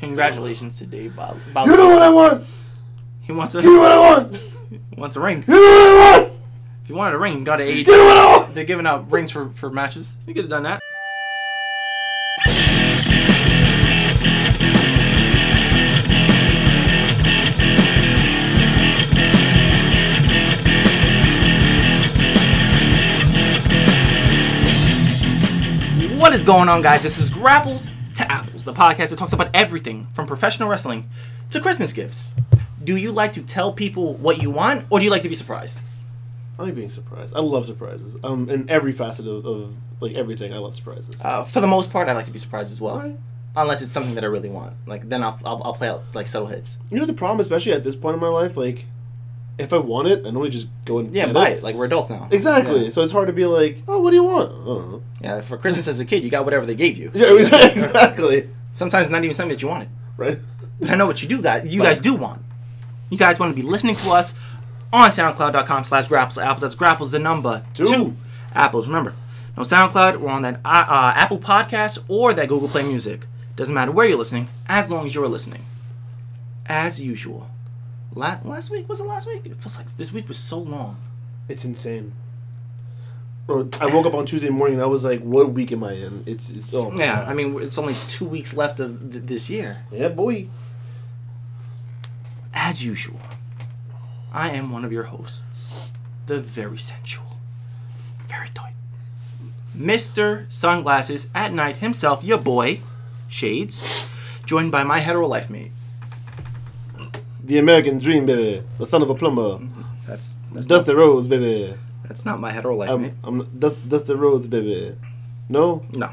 Congratulations to Dave Bal- You know what I want? He wants a Give me what I want! he wants a ring. Give me what I want! If you wanted a ring, got to age. Give me what I want! They're giving out rings for, for matches. You could have done that. What is going on, guys? This is Grapples the podcast that talks about everything from professional wrestling to Christmas gifts. Do you like to tell people what you want, or do you like to be surprised? I like being surprised. I love surprises. Um, in every facet of, of like everything, I love surprises. Uh, for the most part, I like to be surprised as well. Right. Unless it's something that I really want. Like, then I'll, I'll, I'll play out, like, subtle hits. You know the problem, especially at this point in my life, like if I want it, I normally just go and Yeah, get buy it. it. Like, we're adults now. Exactly. Yeah. So it's hard to be like, oh, what do you want? Know. Yeah, for Christmas as a kid, you got whatever they gave you. Yeah, exactly. Sometimes not even something that you wanted. Right. But I know what you do, guys. You Right. guys do want. You guys want to be listening to us on SoundCloud.com slash Grapples Apples. That's Grapples the number two. Two. Apples. Remember, no SoundCloud. We're on that uh, uh, Apple Podcast or that Google Play Music. Doesn't matter where you're listening, as long as you're listening. As usual. La- last week was it last week? It feels like this week was so long. It's insane. Or I woke up on Tuesday morning and I was like, what week am I in? It's, it's oh Yeah, God. I mean it's only two weeks left of th- this year. yeah, boy. As usual, I am one of your hosts, the very sensual, very tight, Mr. Sunglasses at Night himself, your boy, Shades, joined by my hetero life mate. The American dream, baby. The son of a plumber. That's that's, Dusty Rhodes, baby. that's not my hetero life. I'm, I'm Dust, Dusty Rhodes, baby. No? No.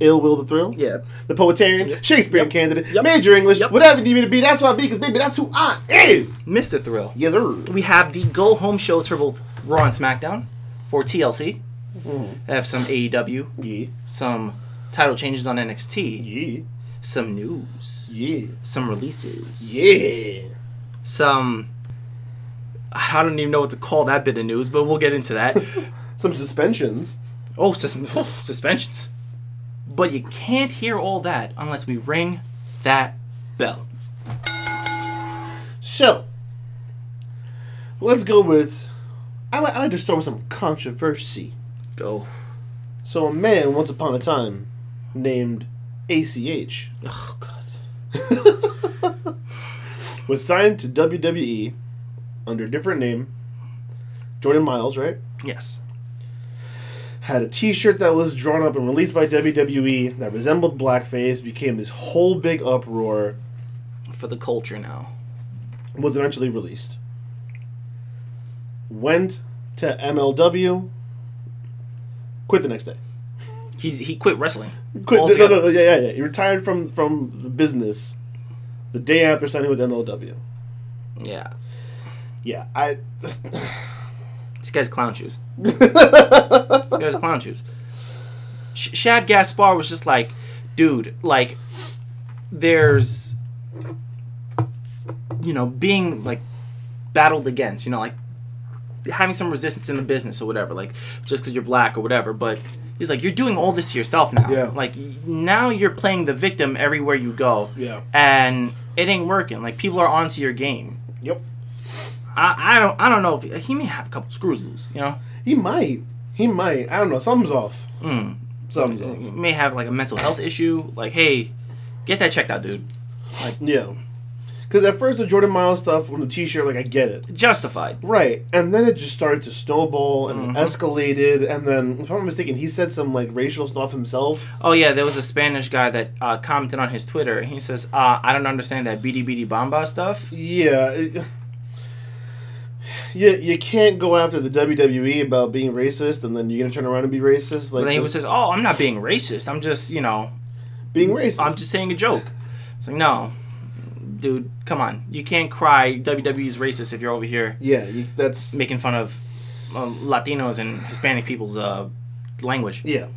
Ill Will the Thrill? Yeah. The Poetarian, Shakespearean Yep. candidate, Yep. major English, Yep. whatever you need me to be, that's what I be, because baby, that's who I is. Mr. Thrill. Yes, sir. We have the go home shows for both Raw and SmackDown for TLC. I mm. have some AEW, Yeah. some title changes on NXT, Yeah. some news, Yeah. some releases. Yeah. some I don't even know what to call that bit of news, but we'll get into that. Some suspensions. oh, sus- suspensions. But you can't hear all that unless we ring that bell. So, let's go with. I like, I like to start with some controversy. Go. So, a man once upon a time named ACH Oh god. was signed to WWE under a different name. Jordan Myles, right? Yes. Had a T-shirt that was drawn up and released by WWE that resembled blackface. Became this whole big uproar. For the culture now. Was eventually released. Went to MLW. Quit the next day. He's he quit wrestling. Quit. No, no, no, yeah, yeah, yeah. He retired from from the business the day after signing with MLW. Yeah. Yeah, I. This guy's clown shoes. this guy's clown shoes. Sh- Shad Gaspard was just like, dude, like, there's, you know, being like battled against, you know, like having some resistance in the business or whatever, like just because you're black or whatever. But he's like, you're doing all this to yourself now. Yeah. Like now you're playing the victim everywhere you go. Yeah. And it ain't working. Like people are onto your game. Yep. I, I don't I don't know if he may have a couple screws loose, you know. He might. He might. I don't know. Something's off. Mm. Something's He may have like a mental health issue. Like, hey, get that checked out, dude. Like yeah. Because at first the Jordan Myles stuff on the T-shirt, like I get it, Justified. right? And then it just started to snowball and Mhm. escalated. And then, if I'm not mistaken, he said some like racial stuff himself. Oh yeah, there was a Spanish guy that uh, commented on his Twitter. He says, uh, "I don't understand that BD BD Bamba stuff." Yeah. It, you, you can't go after the WWE about being racist and then you're gonna turn around and be racist. But Like then he this- says, "Oh, I'm not being racist. I'm just, you know, being racist. I'm just saying a joke." It's like, no, dude, come on. You can't cry WWE's racist if you're over here yeah. You, that's making fun of um, Latinos and Hispanic people's uh, language. Yeah.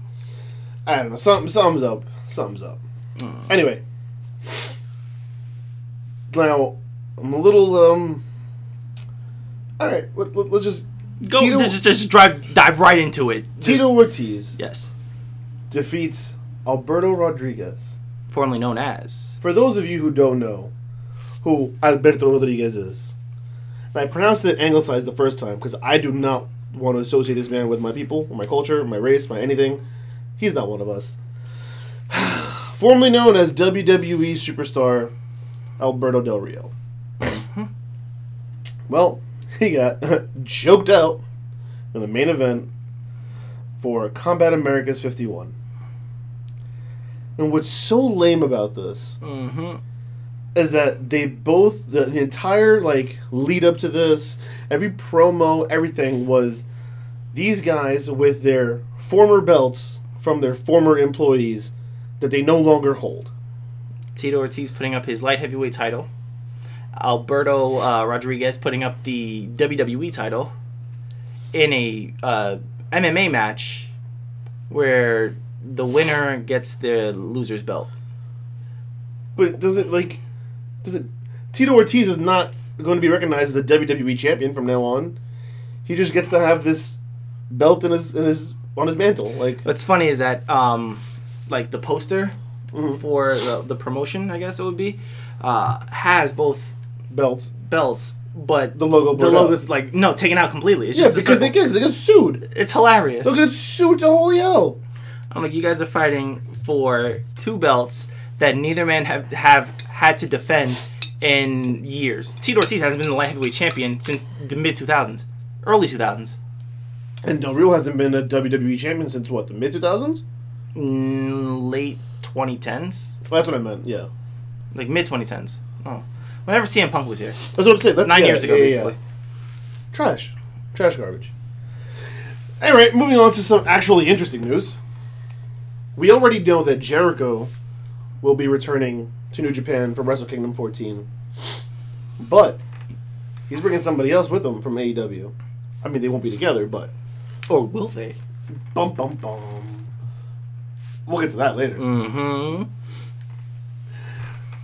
I don't know. Something, something's up. Something's up. Mm. Anyway. Now, I'm a little, um. Alright, let, let, us just. Go, Tito, just, just drive, dive right into it. Tito Ortiz Yes. defeats Alberto Rodriguez formerly known as. For those of you who don't know who Alberto Rodriguez is, and I pronounced it anglicized the first time because I do not want to associate this man with my people, or my culture, my race, my anything. He's not one of us. Formerly known as WWE superstar Alberto Del Rio. well, he got choked out in the main event for Combate Americas 51. And what's so lame about this Mm-hmm. Is that they both the, the entire like lead up to this, every promo, everything was these guys with their former belts from their former employees that they no longer hold. Tito Ortiz putting up his light heavyweight title. Alberto uh, Rodriguez putting up the WWE title in a uh, MMA match where the winner gets the loser's belt. But does it like it Tito Ortiz is not going to be recognized as a WWE champion from now on. He just gets to have this belt in his in his on his mantle. Like What's funny is that um, like the poster Mhm. for the, the promotion, I guess it would be, uh, has both belts. belts, but The logo the blurred out. like no taken out completely. It's Yeah, just because they get they get sued. It's hilarious. They'll get sued to holy hell. I'm like, you guys are fighting for two belts that neither man have have had to defend in years. Tito Ortiz hasn't been the light heavyweight champion since the mid 2000s, early 2000s, And Del Rio hasn't been a WWE champion since what the mid two thousands. mm, late 2010s, That's what I meant. Yeah, like mid 2010s. Oh, whenever CM Punk was here, that's what I'm saying. That's, nine yeah, years ago, yeah, basically. yeah. Trash, trash garbage. Anyway, moving on to some actually interesting news. We already know that Jericho will be returning to New Japan for Wrestle Kingdom 14, but he's bringing somebody else with him from AEW. I mean, they won't be together, but Or will they? bum bum bum. We'll get to that later. Mm-hmm.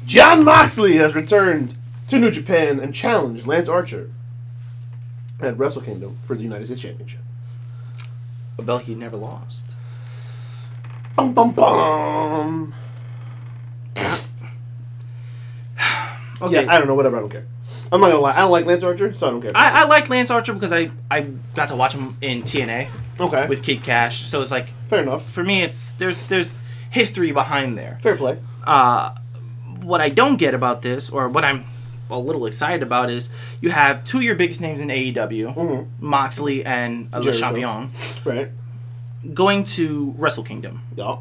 John Moxley has returned to New Japan and challenged Lance Archer at Wrestle Kingdom for the United States Championship. A belt he never lost. Bum bum bum. Okay. Yeah, I don't know. Whatever. I don't care. I'm not gonna lie. I don't like Lance Archer, so I don't care. I, I like Lance Archer because I, I got to watch him in TNA okay. with Kid Kash, so it's like Fair enough. for me it's there's there's history behind there. Fair play. Uh, what I don't get about this, or what I'm a little excited about, is you have two of your biggest names in AEW, Mhm. Moxley and uh, Le Champion, Right. going to Wrestle Kingdom. Yeah.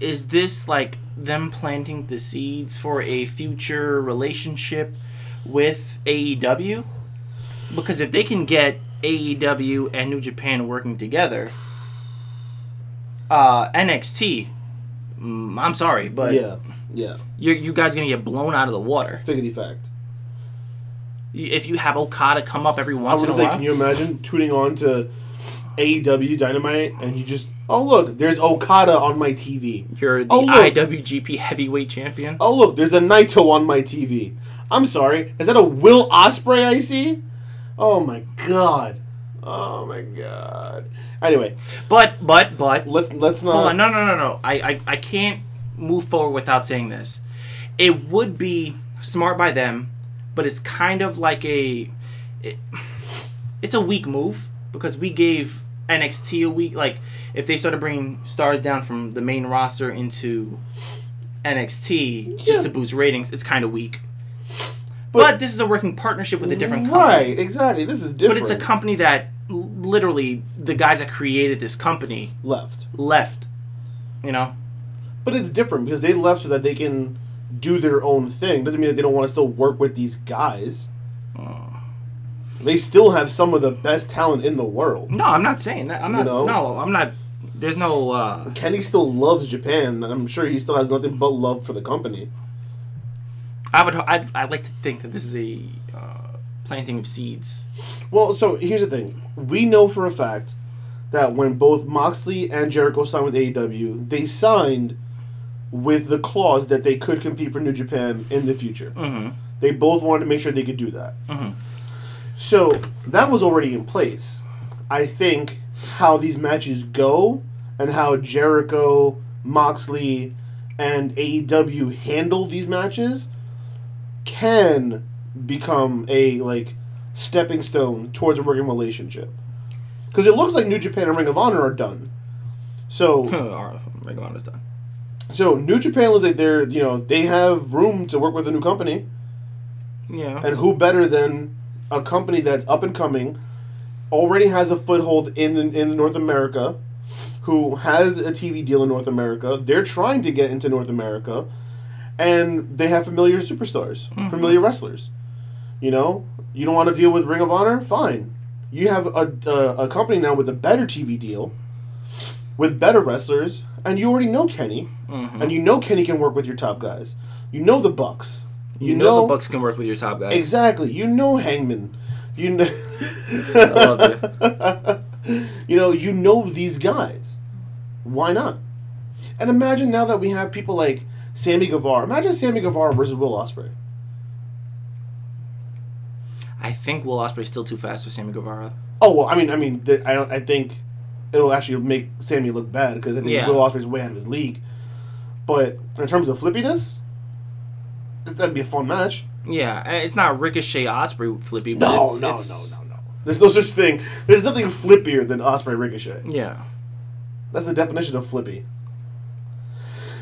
Is this like them planting the seeds for a future relationship with AEW? Because if they can get AEW and New Japan working together, uh, NXT, mm, I'm sorry, but yeah. Yeah. you're, you guys gonna get blown out of the water. Figgity fact. If you have Okada come up every I once was in a say, while, can you imagine tuning on to AEW Dynamite and you just, oh look, there's Okada on my TV. you're oh, the Oh, look. IWGP Heavyweight Champion. Oh look, there's a Naito on my TV. I'm sorry, is that a Will Ospreay I see? Oh my god. Oh my god. Anyway, But but but let's let's not. Hold on, no, no, no, no. I, I, I can't move forward without saying this. It would be smart by them, but it's kind of like a, it, it's a weak move because we gave NXT a week. Like if they started bringing stars down from the main roster into NXT Yeah. just to boost ratings, it's kind of weak. But- But, this is a working partnership with a different company. Right, exactly. This is different. But it's a company that literally the guys that created this company left. left. You know. But it's different because they left so that they can do their own thing. Doesn't mean that they don't want to still work with these guys. Oh. They still have some of the best talent in the world. No, I'm not saying that. I'm You not. know? No, I'm not. There's no. uh Kenny still loves Japan, I'm sure he still has nothing but love for the company. I would. I'd, I'd like to think that this is a uh, planting of seeds. Well, so here's the thing. We know for a fact that when both Moxley and Jericho signed with AEW, they signed with the clause that they could compete for New Japan in the future. Mm-hmm. They both wanted to make sure they could do that. Mhm. So that was already in place. I think how these matches go and how Jericho Moxley, and AEW handle these matches can become a like stepping stone towards a working relationship. Because it looks like New Japan and Ring of Honor are done. So Ring of Honor's done. so New Japan looks like they're you know they have room to work with a new company, Yeah. and who better than a company that's up and coming, already has a foothold in in North America, who has a TV deal in North America. They're trying to get into North America, and they have familiar superstars, mm-hmm. familiar wrestlers. You know, you don't want to deal with Ring of Honor, fine. You have a, a, a company now with a better TV deal, with better wrestlers, and you already know Kenny, mm-hmm. and you know Kenny can work with your top guys. You know the Bucks. You, know, the Bucks can work with your top guys. Exactly. You know Hangman. You know. I love you. you know. You know these guys. Why not? And imagine now that we have people like Sammy Guevara. Imagine Sammy Guevara versus Will Ospreay. I think Will Ospreay's still too fast for Sammy Guevara. Oh well, I mean, I mean, th- I don't. I think it'll actually make Sammy look bad because I think Yeah. Will Ospreay's way out of his league. But in terms of flippiness, that'd be a fun match. Yeah, it's not Ricochet Ospreay flippy. But No, it's, no, it's, no, no, no. There's no such thing. There's nothing flippier than Ospreay Ricochet. Yeah. That's the definition of flippy.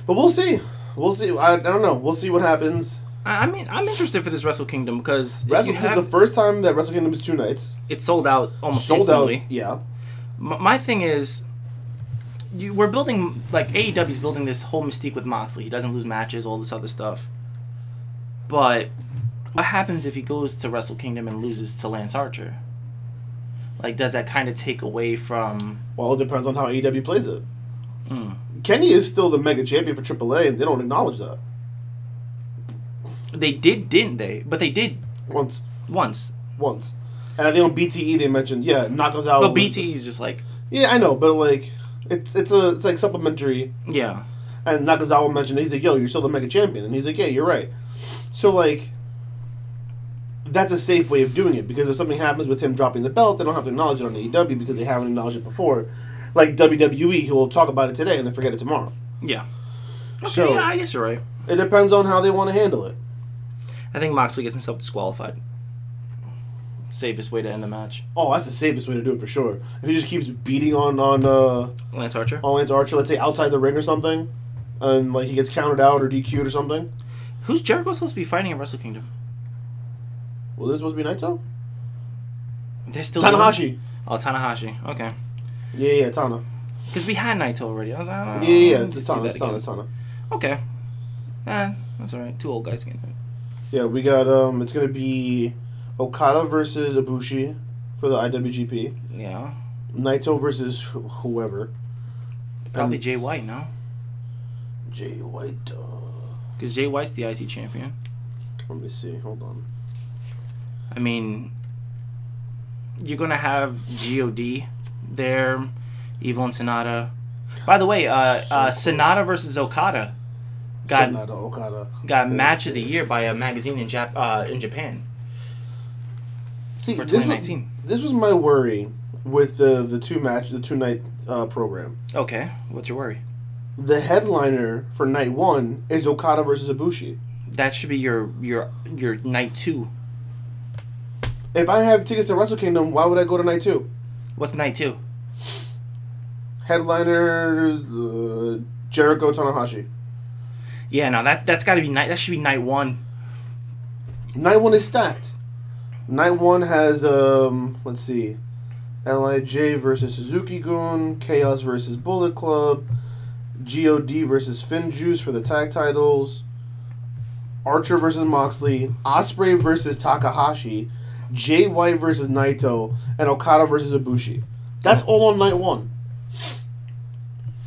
But we'll see. We'll see. I, I don't know. We'll see what happens. I I mean, I'm interested for this Wrestle Kingdom because Wrestle this is the first time that Wrestle Kingdom is two nights. it's sold out almost Sold instantly. out. Yeah. M- my thing is, you, we're building like AEW's building this whole mystique with Moxley. He doesn't lose matches, all this other stuff. But what happens if he goes to Wrestle Kingdom and loses to Lance Archer? Like, does that kind of take away from? Well, it depends on how AEW plays it. Mm. Kenny is still the mega champion for AAA, and they don't acknowledge that. They did, didn't they? But they did Once. once. Once. And I think on BTE they mentioned, yeah, Nakazawa. But was- BT is just like, Yeah, I know, but like, it's it's a it's like supplementary. yeah, And Nakazawa mentioned, he's like, yo, you're still the mega champion. And he's like, yeah, you're right. So, like, that's a safe way of doing it because if something happens with him dropping the belt, they don't have to acknowledge it on AEW because they haven't acknowledged it before. Like WWE, who will talk about it today and then forget it tomorrow. yeah. Okay, So- yeah, I guess you're right. It depends on how they want to handle it. I think Moxley gets himself disqualified. Safest way to end the match. Oh, that's the safest way to do it for sure. If he just keeps beating on on uh, Lance Archer. on Lance Archer, let's say outside the ring or something, and like he gets counted out or DQ'd or something. Who's Jericho supposed to be fighting at Wrestle Kingdom? Well, this supposed to be Naito. They're still Tanahashi. Oh, Tanahashi. Okay. Yeah, yeah, Tana. Because we had Naito already. I was like, I don't Yeah, yeah, yeah. It's Tana, it's Tana, it's Tana. Okay. Eh, that's alright. Two old guys again. Yeah, we got um. It's gonna be Okada versus Ibushi for the IWGP. Yeah. Naito versus wh- whoever. Probably Um, Jay White, no? Jay White. Uh, Because Jay White's the IC champion. let me see. Hold on. I mean, you're gonna have God there, Evil and Sanada. By the way, uh, So uh. Sanada versus Okada got Sanada, Okada. got match of the year by a magazine in Jap- uh, in Japan See, for this was, 2019. this was my worry with the the two match the two night uh, program. Okay, what's your worry? The headliner for night one is Okada versus Ibushi. That should be your your your night two. If I have tickets to Wrestle Kingdom, why would I go to night two? What's night two? Headliner uh, Jericho Tanahashi. Yeah, no, that that's got to be night. That should be night one. Night one is stacked. Night one has um let's see, Lij versus Suzuki Gun, Chaos versus Bullet Club, God versus FinJuice for the tag titles, Archer versus Moxley, Ospreay versus Takahashi, Jay White versus Naito, and Okada versus Ibushi. That's all on night one.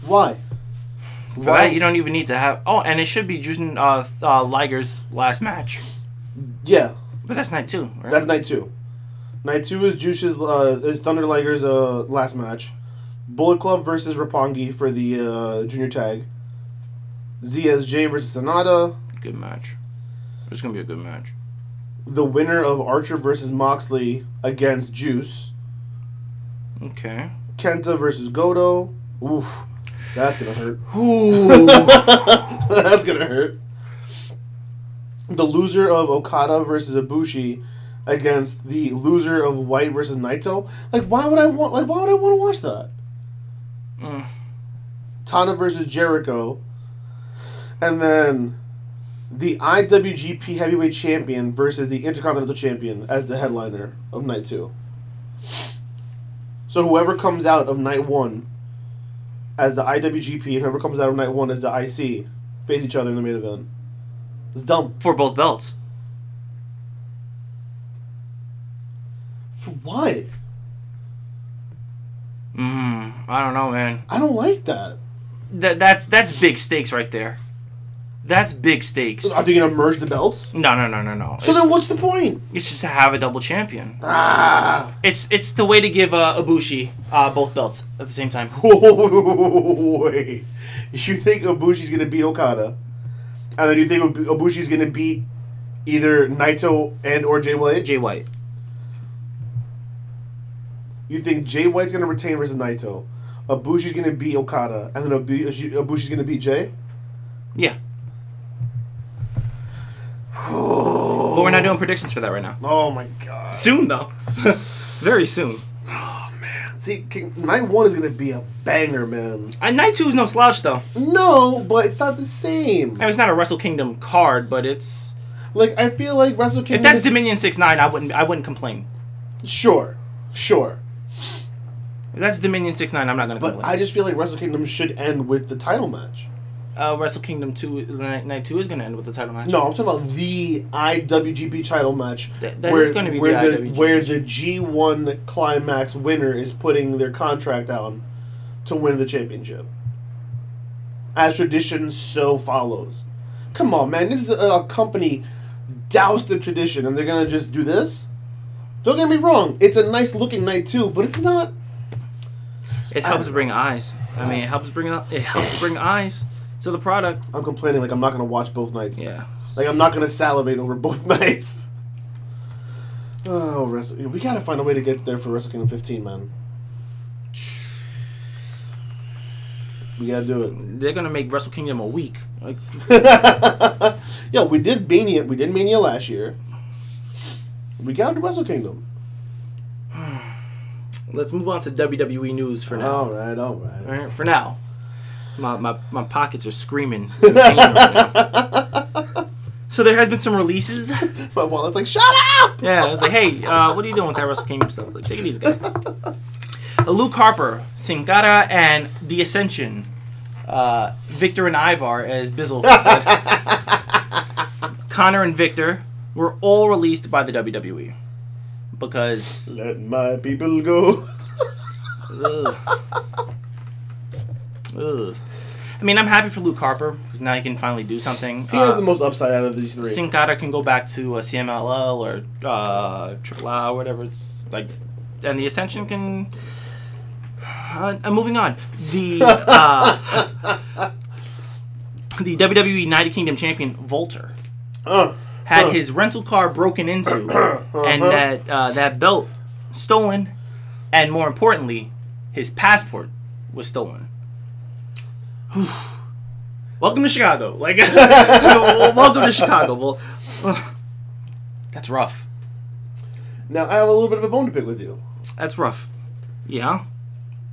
Why? For that, you don't even need to have. Oh, and it should be Jushin uh, uh, Liger's last match. Yeah, But that's night two, right? That's night two. Night two is Juice's uh, is Thunder Liger's uh, last match. Bullet Club versus Roppongi for the uh, junior tag. ZSJ versus Sanada. good match. It's gonna be a good match. The winner of Archer versus Moxley against Juice. Okay. Kenta versus Goto. Oof. That's gonna hurt. Ooh. That's gonna hurt. The loser of Okada versus Ibushi against the loser of White versus Naito. Like, why would I want? Like, why would I want to watch that? Mm. Tana versus Jericho, and then the IWGP Heavyweight Champion versus the Intercontinental Champion as the headliner of night two. So whoever comes out of night one as the IWGP and whoever comes out of night one as the IC face each other in the main event. It's dumb. For both belts. For what? Mm, I don't know, man. I don't like that. That that's that's big stakes right there. That's big stakes. Are they gonna merge the belts? No, no, no, no, no. So then what's the point? It's just to have a double champion. Ah. It's it's the way to give uh, Ibushi uh, both belts at the same time. Wait. You think Ibushi's gonna beat Okada, and then you think Ibu- Ibushi's gonna beat either Naito and or Jay White? Jay White. You think Jay White's gonna retain versus Naito, Ibushi's gonna beat Okada, and then Ibushi's gonna beat Jay? Yeah. But we're not doing predictions for that right now. Oh my god. Soon though. Very soon. Oh man, see, King- night one is gonna be a banger, man. Uh, Night two is no slouch though. No, but it's not the same. I mean, it's not a Wrestle Kingdom card, but it's Like I feel like Wrestle Kingdom. if that's is- Dominion six nine, I wouldn't I wouldn't complain. Sure, sure. That's Dominion six nine, I'm not gonna But complain. I just feel like Wrestle Kingdom should end with the title match. uh, Wrestle Kingdom two night, night two is gonna end with the title match. No, I'm talking about the IWGP title match. That- that where, is gonna be where the the, where the G1 climax winner is putting their contract down to win the championship. As tradition so follows. Come on, man. This is a, a company doused in tradition, and they're gonna just do this. Don't get me wrong. It's a nice looking night too, but it's not. It helps bring eyes. I mean, it helps bring it helps bring eyes to the product. I'm complaining like I'm not gonna watch both nights. Yeah. Like I'm not gonna salivate over both nights. Oh, Wrestle. We gotta find a way to get there for Wrestle Kingdom 15, man. We gotta do it. They're gonna make Wrestle Kingdom a week. Like, Yo, we did Mania. We did Mania last year. We gotta do Wrestle Kingdom. Let's move on to WWE news for now. All right, all right. All right, for now. My, my, my pockets are screaming. right so there has been some releases. My wallet's like, shut up. Yeah, I was like, hey, uh, what are you doing with that Wrestle Kingdom stuff? Like, take it easy, guys. Uh, Luke Harper, Sin Cara, and The Ascension. Uh, Victor and Ivar, as Bizzle said. Connor and Victor were all released by the WWE. Because. Let my people go. Ugh. Ugh. I mean, I'm happy for Luke Harper because now he can finally do something. He has Uh, the most upside out of these three. Sin Cara can go back to uh, CMLL or uh, Triple A or whatever it's like, and the Ascension can. Uh, uh, moving on, the uh, the WWE United Kingdom champion Walter Uh, had his rental car broken into, and that uh, that belt stolen, and more importantly, his passport was stolen. welcome to Chicago. Like, welcome to Chicago. Well, that's rough. Now I have a little bit of a bone to pick with you. That's rough. Yeah.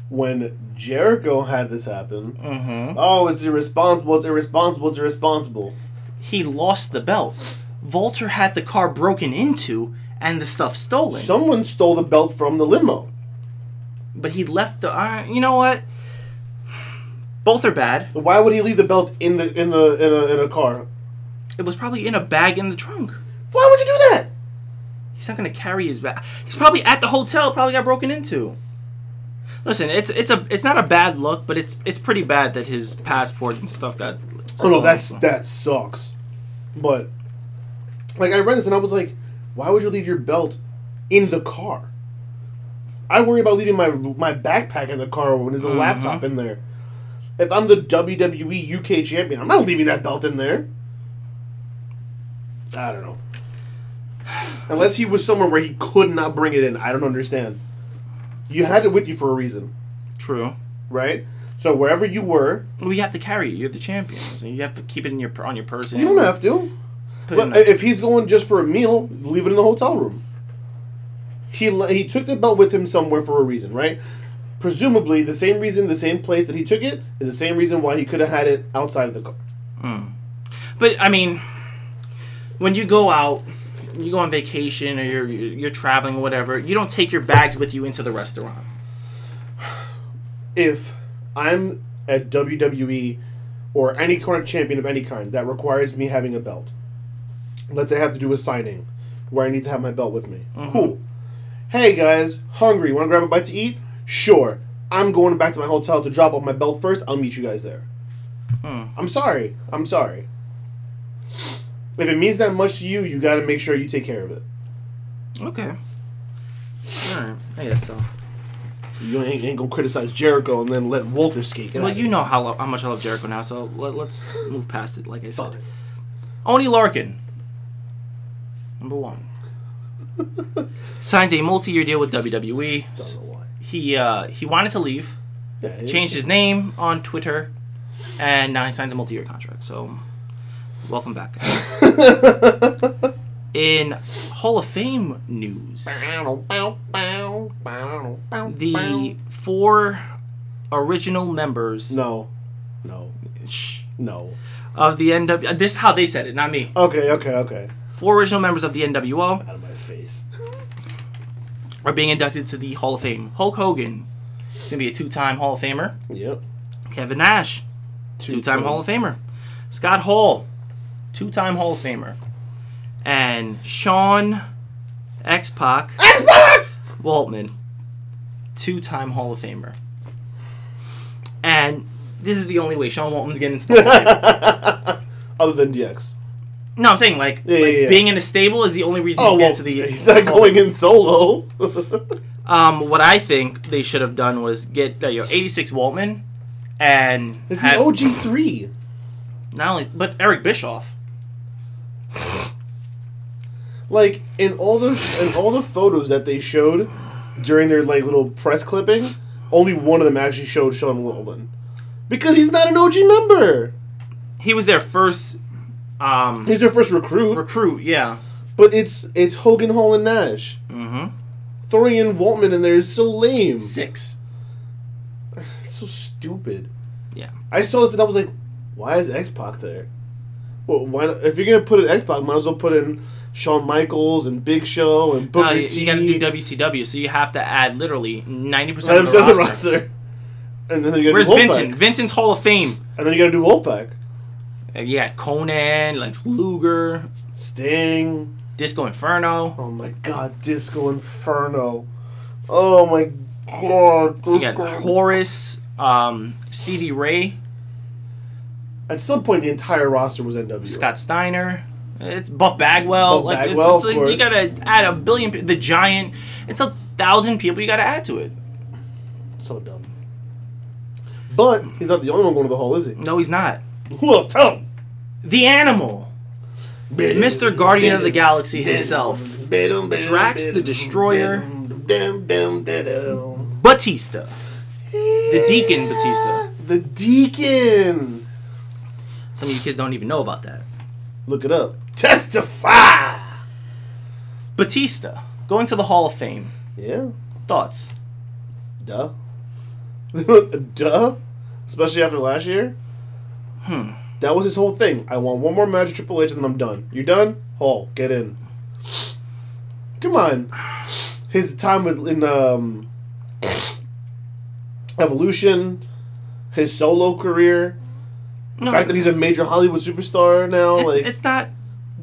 When Jericho had this happen, Mm-hmm. oh, it's irresponsible. It's irresponsible. It's irresponsible. He lost the belt. Walter had the car broken into and the stuff stolen. Someone stole the belt from the limo. but he left the. Uh, you know what? Both are bad. Why would he leave the belt in the in the in a, in a car? It was probably in a bag in the trunk. Why would you do that? He's not gonna carry his bag. He's probably at the hotel. Probably got broken into. Listen, it's it's a it's not a bad look, but it's it's pretty bad that his passport and stuff got. Oh no, that's that sucks. But like I read this and I was like, why would you leave your belt in the car? I worry about leaving my my backpack in the car when there's a mm-hmm. laptop in there. If I'm the WWE UK champion, I'm not leaving that belt in there. I don't know. Unless he was somewhere where he could not bring it in, I don't understand. You had it with you for a reason true. right? So wherever you were, We have to carry it. You're the champion, and you have to keep it in your on your person. you don't have to. Put But uh, if he's going just for a meal, leave it in the hotel room. He he took the belt with him somewhere for a reason, right? Presumably, the same reason, the same place that he took it is the same reason why he could have had it outside of the car. Hmm. But I mean, when you go out, you go on vacation or you're you're traveling or whatever, you don't take your bags with you into the restaurant. If I'm at WWE or any current champion of any kind that requires me having a belt, let's say I have to do a signing where I need to have my belt with me. Mm-hmm. Cool. Hey guys, hungry? Want to grab a bite to eat? Sure. I'm going back to my hotel to drop off my belt first. I'll meet you guys there. Hmm. I'm sorry. I'm sorry. If it means that much to you, you got to make sure you take care of it. Okay. All right. I guess so. You ain't, ain't gonna criticize Jericho and then let Walter skate. Well, you know how lo- how much I love Jericho now, so let, let's move past it. Like I said. Oney Lorcan, number one, signs a multi-year deal with WWE. Don't know why. He uh, he wanted to leave, Yeah, changed his name on Twitter, and now he signs a multi-year contract. So, welcome back. In Hall of Fame news, the four original members No, no, shh, no. of the NW. This is how they said it, not me. Okay, okay, okay. Four original members of the NWO Out of my face. are being inducted to the Hall of Fame. Hulk Hogan is gonna be a two-time Hall of Famer. Yep. Kevin Nash, two-time Hall of Famer. Scott Hall, two-time Hall of Famer. And Sean X Pac Waltman, two-time Hall of Famer. And this is the only way Sean Waltman's getting into the Hall of Fame. Other than DX. No, I'm saying like, Yeah, like yeah, yeah. being in a stable is the only reason Oh, he's well, getting to the. he's not going in solo. Um, what I think they should have done was get uh, you know 86 Waltman, and it's the OG3. not only but Eric Bischoff. Like in all the in all the photos that they showed during their like little press clipping, only one of them actually showed Sean Waltman. Because he's not an OG member. He was their first um, He's their first recruit, recruit. Yeah. but it's it's Hogan, Hall, and Nash. Mm-hmm. Throwing in Waltman in there is so lame. Six. It's so stupid. Yeah. I saw this and I was like, why is X Pac there? Well, why not, if you're gonna put in X Pac, might as well put in Shawn Michaels and Big Show and Booker No, you, T. you got to do WCW, so you have to add literally 90 percent of the roster. And then you gotta Where's do Wolfpack. Vincent? Vincent's Hall of Fame. And then you gotta do Wolfpack. Yeah, Konnan, Lex Luger, Sting. Disco Inferno. Oh my god, Disco Inferno. Oh my god, Disco. You got Horace, um, Stevie Ray, At some point, the entire roster was NWO. Scott Steiner. It's Buff Bagwell. Buff like, Bagwell, it's, of like, you gotta add a billion. The Giant. It's a thousand people you gotta add to it. So dumb. But he's not the only one going to the hall, is he? No, he's not. Who else? Tell him. The Animal, Mr. Guardian of the Galaxy himself, Drax the Destroyer. Batista, the Deacon Batista. The Deacon. Some of you kids don't even know about that. Look it up. Testify. Batista going to the Hall of Fame. Yeah. Thoughts? Duh. Duh. Especially after last year. Hmm. That was his whole thing. I want one more match with Triple H and then I'm done. You done? Hall, get in. Come on. His time with in um Evolution, his solo career, No, the fact that he's a major Hollywood superstar now, it's, like it's not.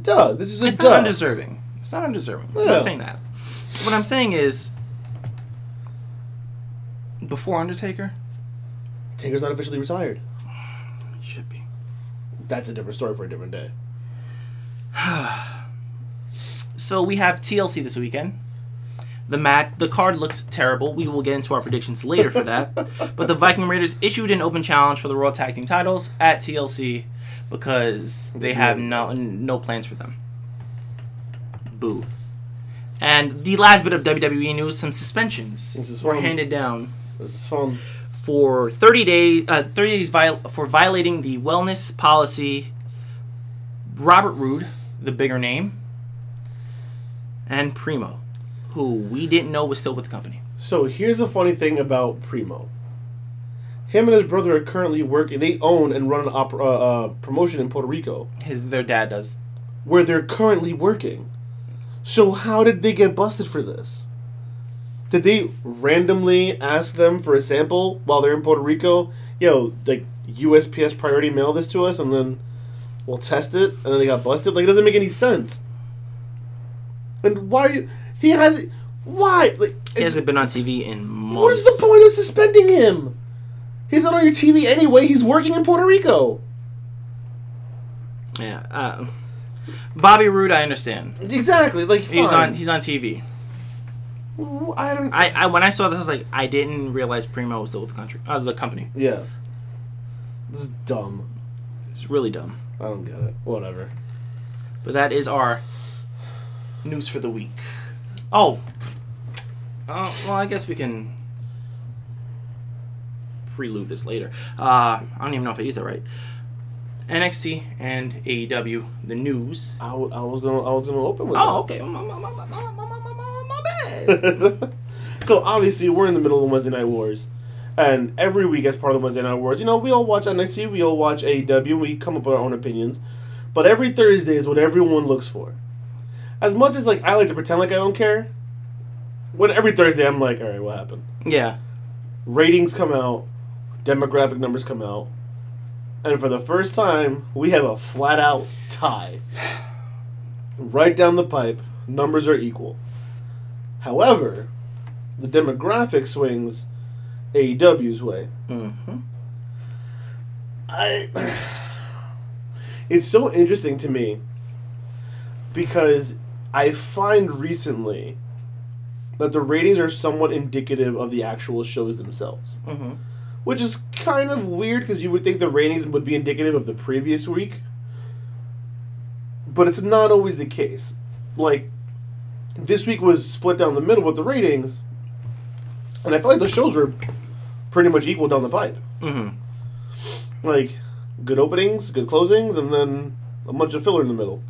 duh. This is a It's duh. not undeserving. It's not undeserving. I'm not saying that. What I'm saying is, before Undertaker, Taker's not officially retired. He should be. That's a different story for a different day. So we have TLC this weekend. The mat, the card looks terrible. We will get into our predictions later for that. but the Viking Raiders issued an open challenge for the World Tag Team titles at TLC because they have no no plans for them. Boo. And the last bit of WWE news: some suspensions This is were fun. handed down This is fun. For 30 days. Uh, 30 days viol- for violating the wellness policy. Robert Roode, the bigger name, and Primo, who we didn't know was still with the company. So here's the funny thing about Primo. Him and his brother are currently working. They own and run an opera, uh, uh, promotion in Puerto Rico His their dad does. where they're currently working. So how did they get busted for this? Did they randomly ask them for a sample while they're in Puerto Rico? Yo, like USPS priority mail this to us and then we'll test it and then they got busted? Like it doesn't make any sense. And why are you he has it? why? Like He hasn't been on TV in months. what is the point of suspending him? He's not on your TV anyway. He's working in Puerto Rico. Yeah. Uh, Bobby Roode, I understand. Exactly. Like He's on. He's on TV. I don't. I, I when I saw this, I was like, I didn't realize Primo was still with the country, uh, the company. yeah. This is dumb. It's really dumb. I don't get it. Whatever. But that is our news for the week. Oh. Uh, well, I guess we can prelude this later. Uh, I don't even know if I used that right. NXT and AEW, the news. I, w- I was gonna I was gonna open with. Oh, that. okay bad. so obviously, we're in the middle of the Wednesday Night Wars. And every week, as part of the Wednesday Night Wars, you know, we all watch NXT, we all watch AEW, we come up with our own opinions. But every Thursday is what everyone looks for. As much as like I like to pretend like I don't care, when every Thursday I'm like, all right, what happened? Yeah. Ratings come out, demographic numbers come out, and for the first time we have a flat out tie. right down the pipe, numbers are equal. However, the demographic swings AEW's way. Mm-hmm. I it's so interesting to me because I find recently that the ratings are somewhat indicative of the actual shows themselves. Mm-hmm. Which is kind of weird because you would think the ratings would be indicative of the previous week. But it's not always the case. Like, this week was split down the middle with the ratings, and I feel like the shows were pretty much equal down the pipe. Mm-hmm. Like, good openings, good closings, and then a bunch of filler in the middle.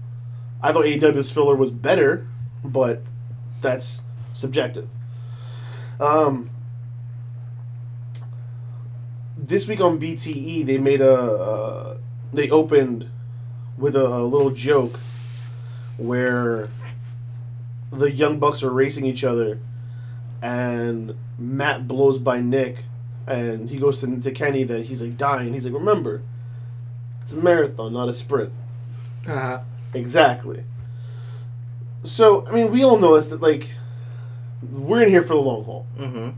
I thought AEW's filler was better, but that's subjective. Um, this week on BTE, they made a uh, they opened with a, a little joke where the Young Bucks are racing each other, and Matt blows by Nick, and he goes to, to Kenny that he's like dying. He's like, remember, it's a marathon, not a sprint. Uh-huh. Exactly. So I mean, we all know this that like we're in here for the long haul, Mm-hmm.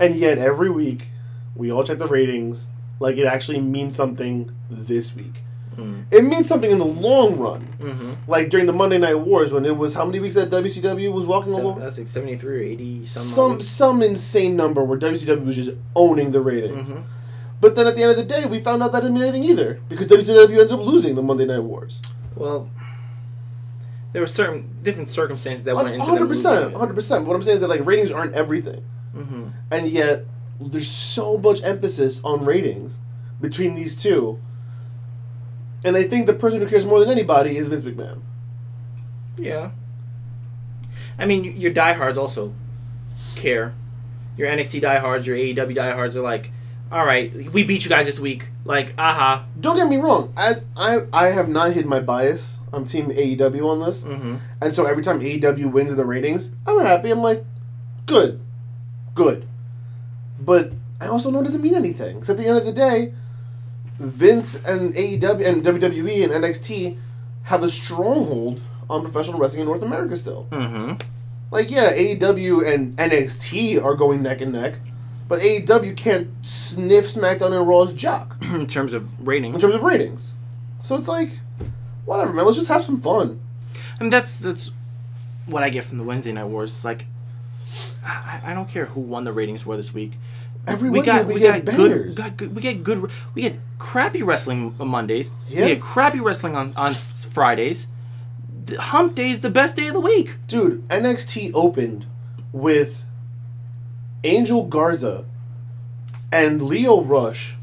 and yet every week we all check the ratings like it actually means something this week. Mm. It means something in the long run. Mm-hmm. Like during the Monday Night Wars when it was how many weeks that WCW was walking all over? that's like 73 or 80 some. Some some insane number where WCW was just owning the ratings. Mm-hmm. But then at the end of the day, we found out that didn't mean anything either because WCW ended up losing the Monday Night Wars. Well, there were certain different circumstances that went into Hundred percent, hundred percent. What I'm saying is that like ratings aren't everything, Mm-hmm. and yet there's so much emphasis on ratings between these two. And I think the person who cares more than anybody is Vince McMahon. Yeah. I mean, your diehards also care. Your NXT diehards, your AEW diehards are like, all right, we beat you guys this week. Like, aha. Don't get me wrong. As I I have not hid my bias. I'm team AEW on this, Mm-hmm. and so every time AEW wins in the ratings, I'm happy. I'm like, good, good. But I also know it doesn't mean anything. Because at the end of the day, Vince and AEW and WWE and NXT have a stronghold on professional wrestling in North America still. Mm-hmm. Like, yeah, AEW and NXT are going neck and neck, but AEW can't sniff SmackDown and Raw's jock in terms of ratings. in terms of ratings. So it's like, whatever, man. Let's just have some fun. I mean, that's that's what I get from the Wednesday Night Wars. Like, I, I don't care who won the ratings for this week. Every Wednesday we get good, bangers. got good. We get good. We get crappy wrestling on Mondays. Yeah. We get crappy wrestling on on Fridays. The hump day is the best day of the week. Dude, NXT opened with Angel Garza and Lio Rush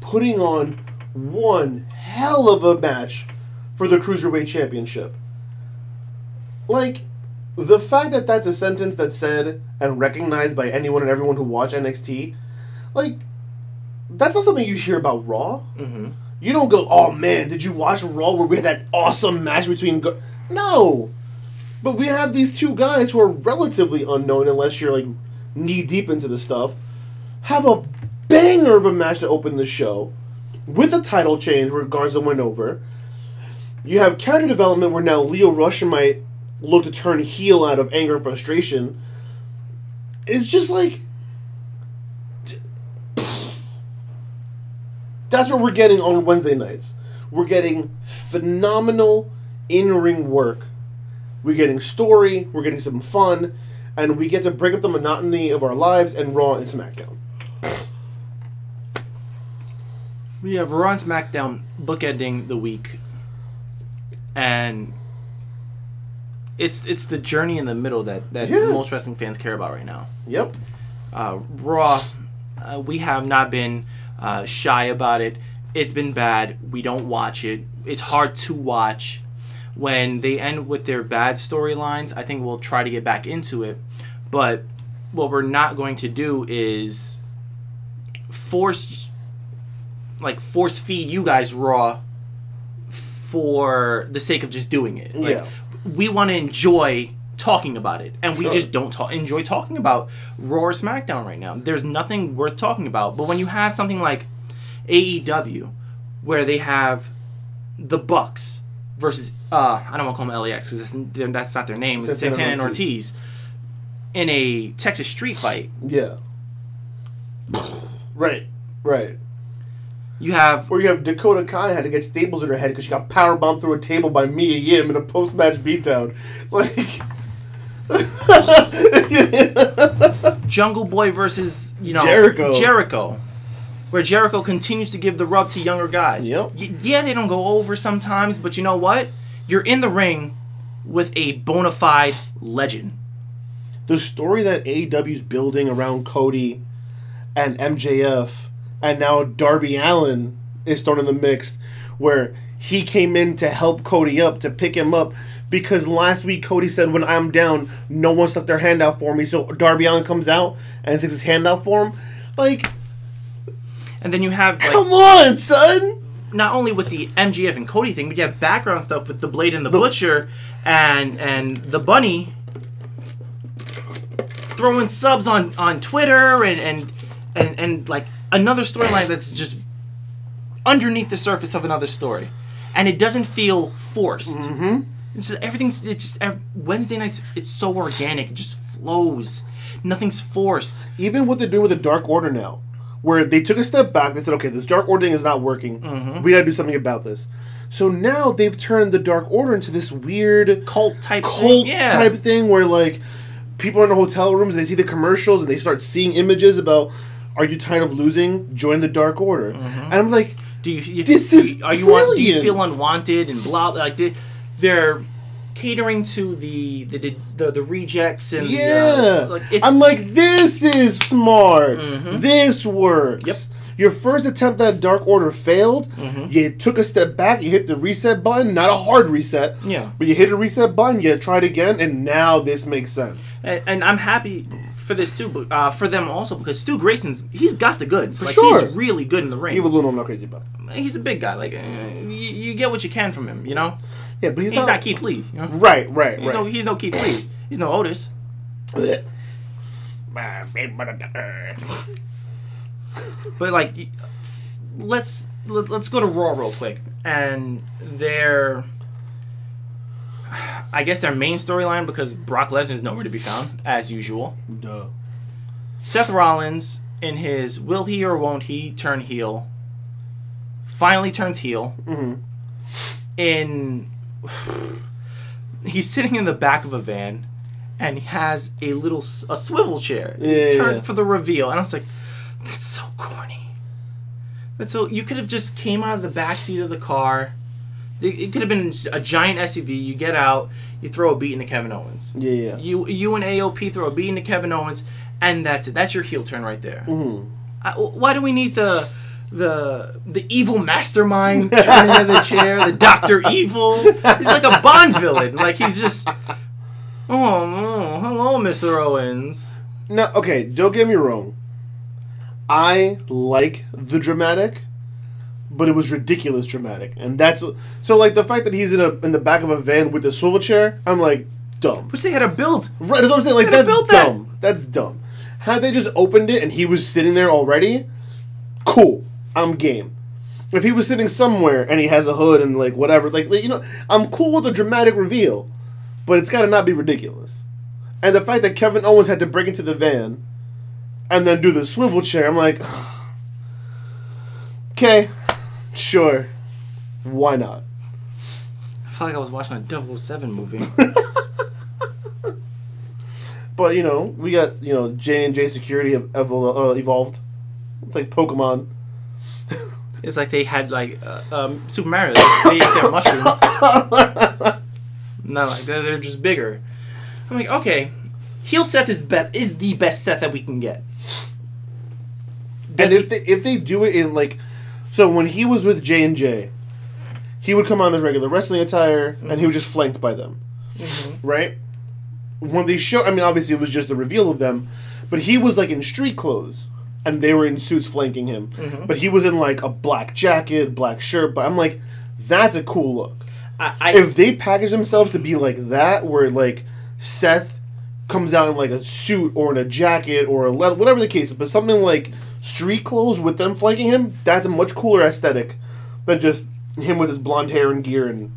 putting on one hell of a match for the Cruiserweight Championship. Like, the fact that that's a sentence that's said and recognized by anyone and everyone who watch NXT, like, that's not something you hear about Raw. Mm-hmm. You don't go, oh man, did you watch Raw where we had that awesome match between. Go-? No! But we have these two guys who are relatively unknown unless you're like knee deep into the stuff. Have a banger of a match to open the show with a title change where Garza went over. You have character development where now Lio Rush might look to turn heel out of anger and frustration. It's just like. That's what we're getting on Wednesday nights. We're getting phenomenal in ring work. We're getting story, we're getting some fun, and we get to break up the monotony of our lives and Raw and SmackDown. We have Raw and SmackDown bookending the week, and it's it's the journey in the middle that that Yeah. most wrestling fans care about right now. Yep. Uh, Raw, uh, we have not been uh, shy about it. It's been bad. We don't watch it. It's hard to watch. When they end with their bad storylines, I think we'll try to get back into it. But what we're not going to do is force, like, force feed you guys Raw for the sake of just doing it. Like, Yeah. We want to enjoy talking about it, and we Sure. just don't talk, enjoy talking about Raw or SmackDown right now. There's nothing worth talking about. But when you have something like AEW, where they have the Bucks versus uh, I don't want to call them LAX because that's not their name. It's Santana Santana and and Ortiz in a Texas street fight. Yeah. Right. Right. You have Or you have Dakota Kai had to get staples in her head because she got power bombed through a table by Mia Yim in a post match beatdown. Like. Jungle Boy versus you know Jericho. Jericho, where Jericho continues to give the rub to younger guys. Yep. Y- yeah, they don't go over sometimes, but you know what? You're in the ring with a bona fide legend. the story that AEW's building around Cody and MJF and now Darby Allin is thrown in the mix where he came in to help Cody up, to pick him up because last week Cody said when I'm down, no one stuck their hand out for me. So Darby Allin comes out and sticks his hand out for him. Like, And then you have like come on, son. not only with the MJF and Cody thing, but you have background stuff with the Blade and the Butcher and and the Bunny throwing subs on on Twitter and and and, and like another storyline that's just underneath the surface of another story, and it doesn't feel forced. Mm-hmm. It's just everything's it's just ev- Wednesday nights. It's so organic. It just flows. Nothing's forced. even what they're doing with the Dark Order now, where they took a step back, they said, okay, this Dark Order thing is not working. We got to do something about this. So now they've turned the Dark Order into this weird Cult type. cult thing. Yeah. type thing where like people are in the hotel rooms, they see the commercials, and they start seeing images about. Are you tired of losing? Join the Dark Order. Mm-hmm. And I'm like, Do you, you This do is are you on, do you feel unwanted and blah like they, they're catering to the the the, the rejects and the, yeah. uh, like it's I'm like, this is smart. Mm-hmm. This works. Yep. Your first attempt at Dark Order failed. Mm-hmm. You took a step back. You hit the reset button. Not a hard reset. Yeah. But you hit a reset button. You tried again, and now this makes sense. and, and I'm happy for this too, but uh, for them also because Stu Grayson's he's got the goods. For like sure. he's really good in the ring. Evil Uno, I'm not crazy about. He's a big guy. Like uh, you, you get what you can from him. You know, Yeah, but he's, he's not, not Keith Lee. You know? Right, right, He's right. no, he's no Keith Lee. He's no Otis. But like, let's let, let's go to Raw real quick, and their, I guess their main storyline because Brock Lesnar is nowhere to be found as usual. Duh. Seth Rollins in his will he or won't he turn heel. Finally turns heel. Mm-hmm. In he's sitting in the back of a van, and he has a little a swivel chair Yeah, turned yeah. for the reveal, and I was like, that's so corny. But so you could have just came out of the back seat of the car. It could have been a giant SUV. You get out, you throw a beat into Kevin Owens. Yeah, yeah. You you and AOP throw a beat into Kevin Owens, and that's it. That's your heel turn right there. Mm-hmm. I, why do we need the the the evil mastermind turning into the chair, the Doctor Evil? He's like a Bond villain. Like he's just. Oh, no. hello, Mr. Owens. No, okay, don't get me wrong. I like the dramatic, but it was ridiculous dramatic, and that's so like the fact that he's in a in the back of a van with the swivel chair. I'm like dumb. Which they had a build. Right, that's what I'm saying. Like that's built that. dumb. That's dumb. Had they just opened it and he was sitting there already, cool. I'm game. If he was sitting somewhere and he has a hood and like whatever, like, like, you know, I'm cool with a dramatic reveal, but it's got to not be ridiculous. And the fact that Kevin Owens had to break into the van and then do the swivel chair, I'm like, okay, sure, why not? I felt like I was watching a 007 movie. But you know, we got you know J and J Security have evol- uh, evolved. It's like Pokemon. it's like they had like uh, um, Super Mario. They, ate their mushrooms. Not like they're, they're just bigger. I'm like, okay, heel Seth is be- is the best set that we can get. And if he- they if they do it in like, so when he was with J and J, he would come on in regular wrestling attire, and he was just flanked by them, mm-hmm. right? When they show, I mean, obviously it was just the reveal of them, but he was like in street clothes, and they were in suits flanking him. Mm-hmm. But he was in like a black jacket, black shirt. But I'm like, that's a cool look. I, I, if they package themselves to be like that, where like Seth comes out in like a suit or in a jacket or a leather, whatever the case is, but something like street clothes with them flanking him, that's a much cooler aesthetic than just him with his blonde hair and gear and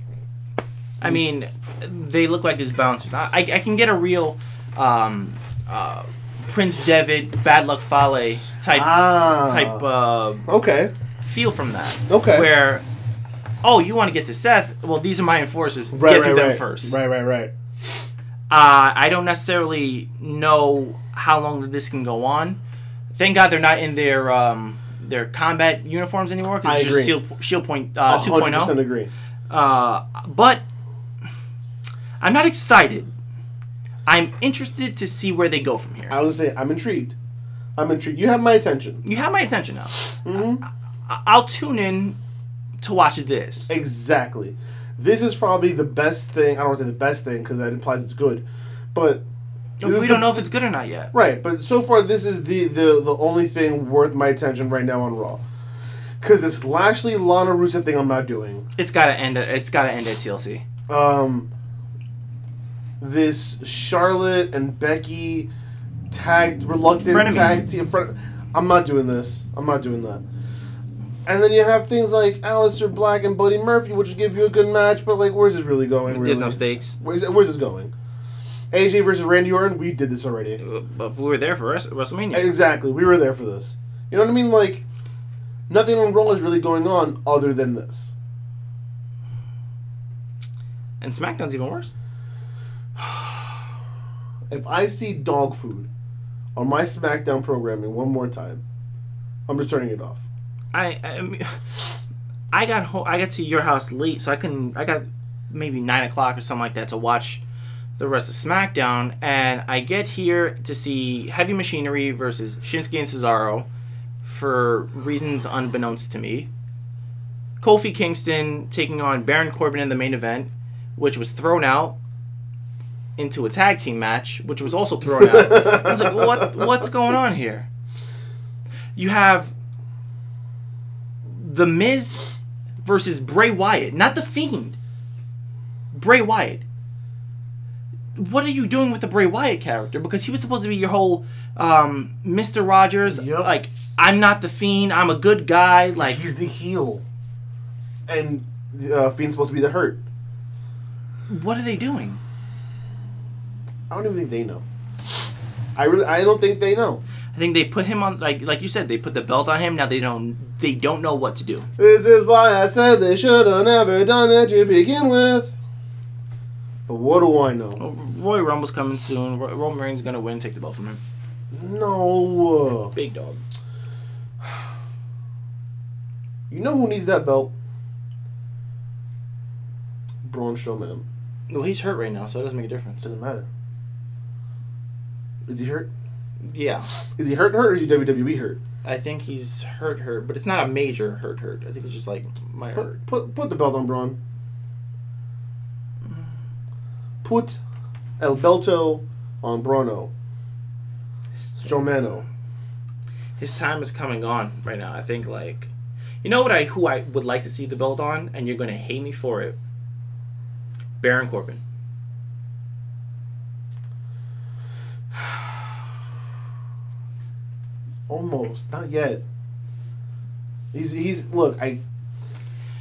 I mean, they look like his bouncers. I, I, can get a real um, uh, Prince Devitt, Bad Luck Fale type ah type uh, okay feel from that. Okay. Where, oh, you want to get to Seth? Well, these are my enforcers. right get right to them right first. right right right Uh, I don't necessarily know how long this can go on. Thank God they're not in their um, their combat uniforms anymore because it's agree. just Shield, Shield Point A uh, hundred percent agree. Uh, but I'm not excited. I'm interested to see where they go from here. I was say I'm intrigued. I'm intrigued. You have my attention. You have my attention now. Mm-hmm. I- I'll tune in to watch this. Exactly. This is probably the best thing. I don't want to say the best thing because that implies it's good, but we don't the- know if it's good or not yet. Right, but so far this is the the, the only thing worth my attention right now on Raw. Cause this Lashley Lana Rusev thing I'm not doing. It's gotta end. At, it's gotta end at TLC. Um, this Charlotte and Becky tagged reluctant Frenemies. tag team. Fren- I'm not doing this. I'm not doing that. And then you have things like Aleister Black and Buddy Murphy, which give you a good match, but like, where's this really going? Really? There's no stakes. Where's, where's this going? AJ versus Randy Orton. We did this already. Uh, But we were there for Wres- WrestleMania. Exactly. We were there for this. You know what I mean? Like, nothing on Raw is really going on other than this. And SmackDown's even worse. If I see dog food on my SmackDown programming one more time, I'm just turning it off. I I, mean, I got ho- I got to your house late, so I couldn't. I got maybe nine o'clock or something like that to watch the rest of SmackDown, and I get here to see Heavy Machinery versus Shinsuke and Cesaro for reasons unbeknownst to me. Kofi Kingston taking on Baron Corbin in the main event, which was thrown out into a tag team match, which was also thrown out. I was like, what what's going on here? You have the Miz versus Bray Wyatt, not the Fiend. Bray Wyatt. What are you doing with the Bray Wyatt character? Because he was supposed to be your whole um, Mr. Rogers. Yep. Like, I'm not the Fiend. I'm a good guy. Like, He's the heel. And uh, Fiend's supposed to be the hurt. what are they doing? I don't even think they know. I really, I don't think they know. I think they put him on like like you said they put the belt on him. Now they don't they don't know what to do. This is why I said they should have never done it to begin with. But what do I know? Well, Roy Rumble's coming soon. Ro- Roman Reigns gonna win. Take the belt from him. No. Big dog. You know who needs that belt? Braun Strowman. Well, he's hurt right now, so it doesn't make a difference. Doesn't matter. Is he hurt? Yeah, Is he hurt hurt or is he WWE hurt? I think he's hurt hurt, but it's not a major hurt hurt. I think it's just like my hurt. Put, put put the belt on Braun. Put El Belto on Bruno. Stromano. His time is coming on right now. I think like, you know what I who I would like to see the belt on, and you're gonna hate me for it. Baron Corbin. Almost, not yet. He's he's look, I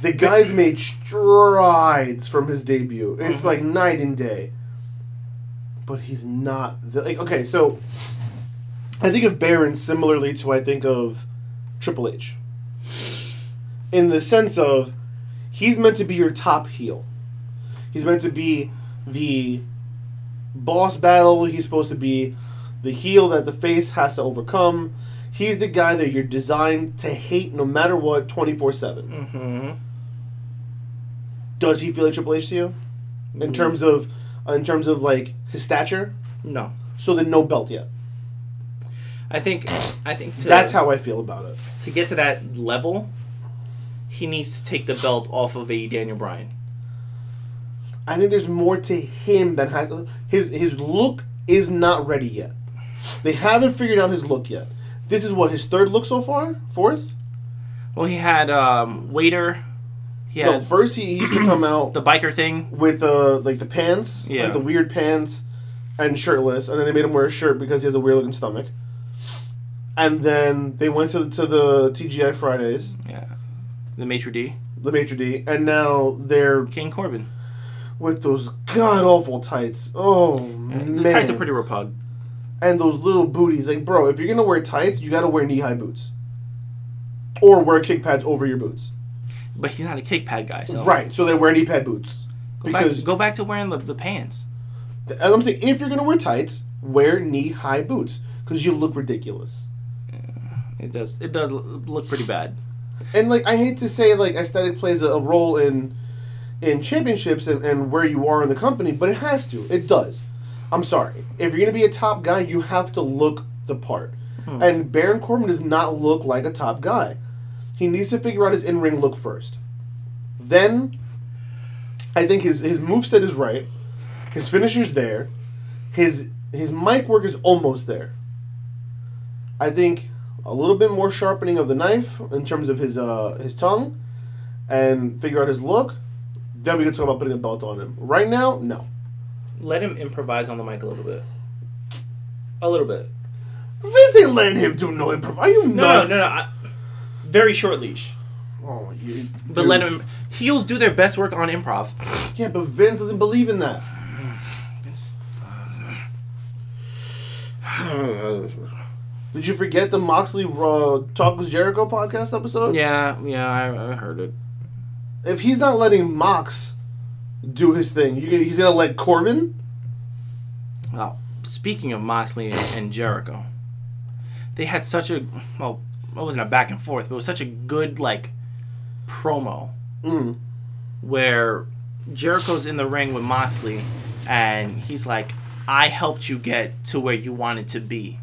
the guy's made strides from his debut. It's Mhm. like night and day. But he's not the, like okay, so I think of Baron similarly to I think of Triple H. In the sense of he's meant to be your top heel. He's meant to be the boss battle. He's supposed to be the heel that the face has to overcome. He's the guy that you're designed to hate no matter what, twenty four seven. Mm-hmm. Does he feel like Triple H to you? In terms of, in terms of like his stature. No, So then no belt yet. I think I think to, That's how I feel about it. to get to that level, he needs to take the belt off of a Daniel Bryan. I think there's more to him than has his his look is not ready yet. They haven't figured out his look yet. This is what his third look so far, fourth. Well, he had um, waiter. He had No, first he, he used to come out the biker thing. with the like the pants, Yeah. like the weird pants, and shirtless, and then they made him wear a shirt because he has a weird looking stomach. And then they went to to the TGI Fridays, Yeah, the maitre d. the maitre d, and now they're King Corbin. with those god awful tights. Oh man, The tights are pretty repug. And those little booties. Like, bro, if you're gonna wear tights, you gotta wear knee high boots, or wear kick pads over your boots. But he's not a kick pad guy, so Right. So they wear knee pad boots Go because back, go back to wearing the, the pants. I'm saying if you're gonna wear tights, wear knee high boots because you look ridiculous. It does it does look pretty bad. And like I hate to say like aesthetic plays a, a role in in championships and, and where you are in the company, but it has to. It does. I'm sorry. If you're gonna be a top guy, you have to look the part. And Baron Corbin does not look like a top guy. He needs to figure out his in ring look first. Then I think his his moveset is right. His finisher's there. His his mic work is almost there. I think a little bit more sharpening of the knife in terms of his uh his tongue and figure out his look. Then we can talk about putting a belt on him. Right now, no. Let him improvise on the mic a little bit. A little bit. Vince ain't letting him do no improv. Are you No, nuts? no, no, no. I, very short leash. Oh, you, But dude. let him. Heels do their best work on improv. Yeah, but Vince doesn't believe in that. Vince. Did you forget the Moxley uh, Talk Is Jericho podcast episode? yeah, yeah, I, I heard it. If he's not letting Mox do his thing, you he's gonna let Corbin. Well, speaking of Moxley and, and Jericho, they had such a well, it wasn't a back and forth, but it was such a good like promo Mm. where Jericho's in the ring with Moxley, and he's like, "I helped you get to where you wanted to be."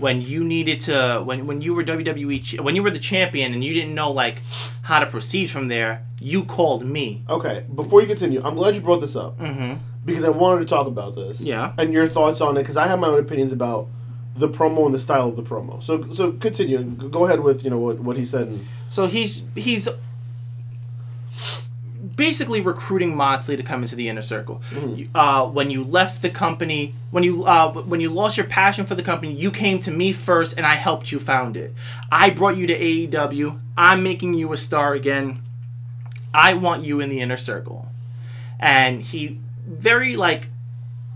When you needed to, when when you were WWE, when you were the champion, and you didn't know like how to proceed from there, you called me. Okay, before you continue, I'm glad you brought this up Mm-hmm. because I wanted to talk about this. Yeah. And your thoughts on it because I have my own opinions about the promo and the style of the promo. So so continue. Go ahead with you know what what he said. And, So he's he's basically recruiting Moxley to come into the inner circle. You- Uh, when you left the company, when you uh, when you lost your passion for the company, you came to me first, and I helped you found it. I brought you to AEW. I'm making you a star again. I want you in the inner circle, and he very like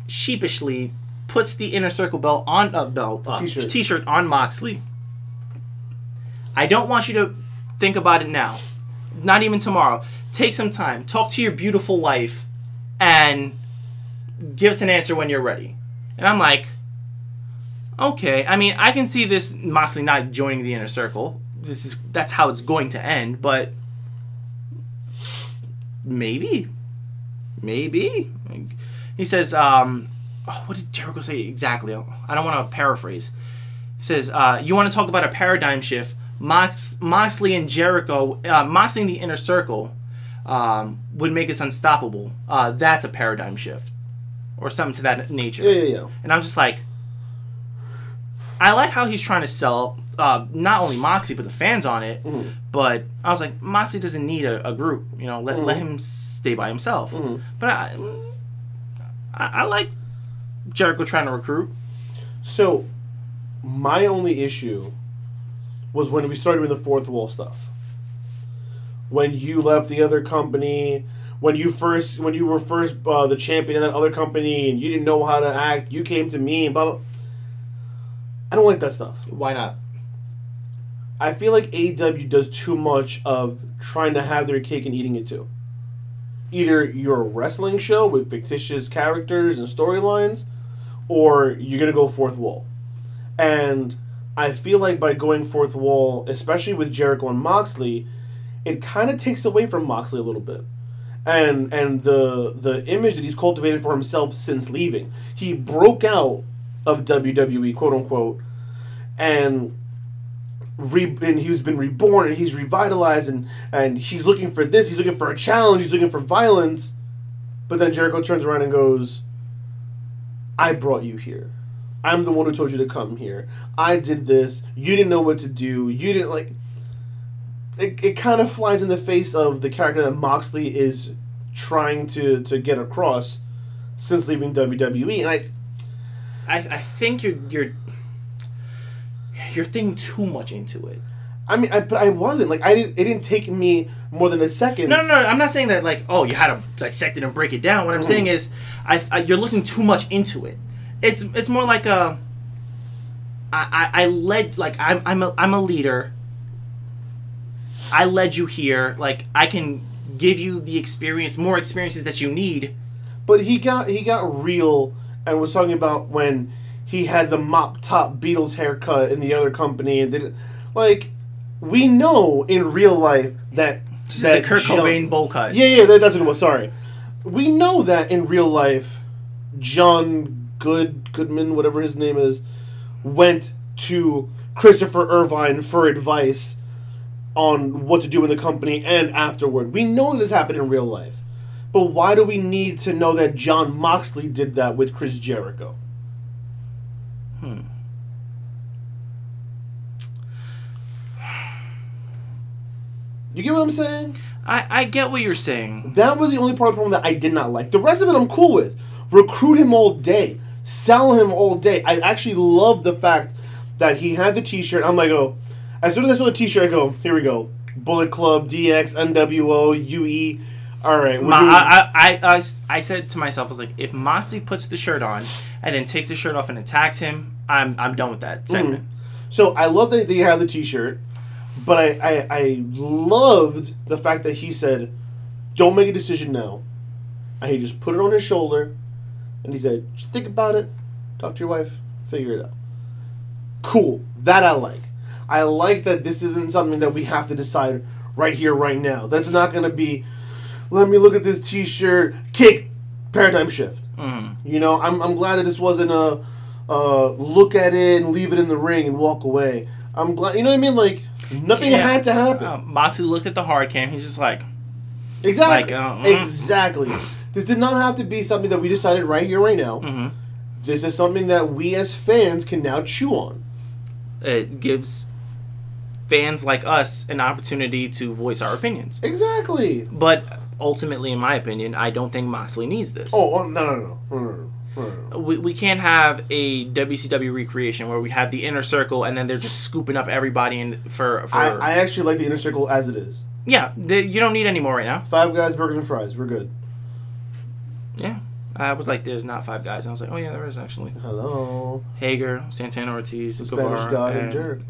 sheepishly puts the inner circle belt on a belt uh, T-shirt. t-shirt on Moxley. I don't want you to think about it now. Not even tomorrow. Take some time. Talk to your beautiful wife and give us an answer when you're ready. And I'm like, okay. I mean, I can see this Moxley not joining the inner circle. This is that's how it's going to end, but maybe. Maybe. He says, um, oh, what did Jericho say exactly? I don't want to paraphrase. He says, uh, "You want to talk about a paradigm shift? Mox, Moxley and Jericho, uh, Moxley in the inner circle, um, would make us unstoppable. Uh, that's a paradigm shift, or something to that nature." Yeah, yeah, yeah. And I'm just like, I like how he's trying to sell uh, not only Moxley but the fans on it. Mm-hmm. But I was like, Moxley doesn't need a, a group. You know, let, Mm-hmm. let him stay by himself. But I, I, I like Jericho trying to recruit. So, my only issue was when we started with the fourth wall stuff. When you left the other company, when you first, when you were first uh, the champion in that other company, and you didn't know how to act, you came to me and blah blah. I don't like that stuff. Why not? I feel like AEW does too much of trying to have their cake and eating it too. Either you're a wrestling show with fictitious characters and storylines, or you're gonna go fourth wall. And I feel like by going fourth wall, especially with Jericho and Moxley, it kind of takes away from Moxley a little bit. And and the the image that he's cultivated for himself since leaving. He broke out of WWE, quote unquote, and re- and he's been reborn and he's revitalized and and he's looking for this he's looking for a challenge he's looking for violence. But then jericho turns around and goes i brought you here. I'm the one who told you to come here. I did this. You didn't know what to do. You didn't like it, it kind of flies in the face of the character that moxley is trying to to get across since leaving wwe and i I, I think you're you're you're thinking too much into it. i mean I, but i wasn't like i didn't it didn't take me more than a second No, no, no. I'm not saying that like, oh, you had to dissect it and break it down. What I'm mm-hmm. saying is, I, I you're looking too much into it. It's it's more like a. I, I, I led like I'm I'm a, I'm a leader. I led you here. Like I can give you the experience, more experiences that you need. But he got he got real and was talking about when he had the mop top Beatles haircut in the other company and did like we know in real life that The Kurt John- Cobain bowl cut. Yeah, yeah, that, that's what it was. Sorry, we know that in real life, John Good Goodman, whatever his name is, went to Christopher Irvine for advice on what to do in the company and afterward. We know this happened in real life. But why do we need to know that Jon Moxley did that with Chris Jericho? Hmm. You get what I'm saying? I I get what you're saying. That was the only part of the problem that I did not like. The rest of it I'm cool with. Recruit him all day. Sell him all day. I actually love the fact that he had the t-shirt. I'm like, oh, as soon as I saw the t-shirt, I go, here we go. Bullet Club, DX, NWO, UE. All right. we're Ma- I, I, I, I said to myself, I was like, if Moxley puts the shirt on and then takes the shirt off and attacks him, I'm I'm done with that mm. segment. So I love that they had the T-shirt, but I, I I loved the fact that he said, "Don't make a decision now," and he just put it on his shoulder, and he said, "Just think about it, talk to your wife, figure it out." Cool, that I like. I like that this isn't something that we have to decide right here, right now. That's not going to be. Let me look at this T-shirt. Kick, paradigm shift. You know, I'm, I'm glad that this wasn't a uh, look at it and leave it in the ring and walk away. I'm glad, you know what I mean? Like, nothing Yeah. had to happen. Uh, Moxley looked at the hard cam. He's just like, exactly. like, uh, mm. exactly. This did not have to be something that we decided right here, right now. Mhm. This is something that we as fans can now chew on. it gives fans like us an opportunity to voice our opinions. Exactly. But ultimately, in my opinion, I don't think Moxley needs this. Oh, oh, no, no, no. no, no. We, we can't have a WCW recreation where we have the inner circle and then they're just scooping up everybody in for for I, I actually like the inner circle as it is. yeah. The, you don't need any more right now. Five guys, burgers, and fries. We're good. Yeah, I was like, there's not five guys, and I was like, oh yeah, there is actually Hello. Hager, Santana Ortiz, The Spanish Guevara, God and and Jerk.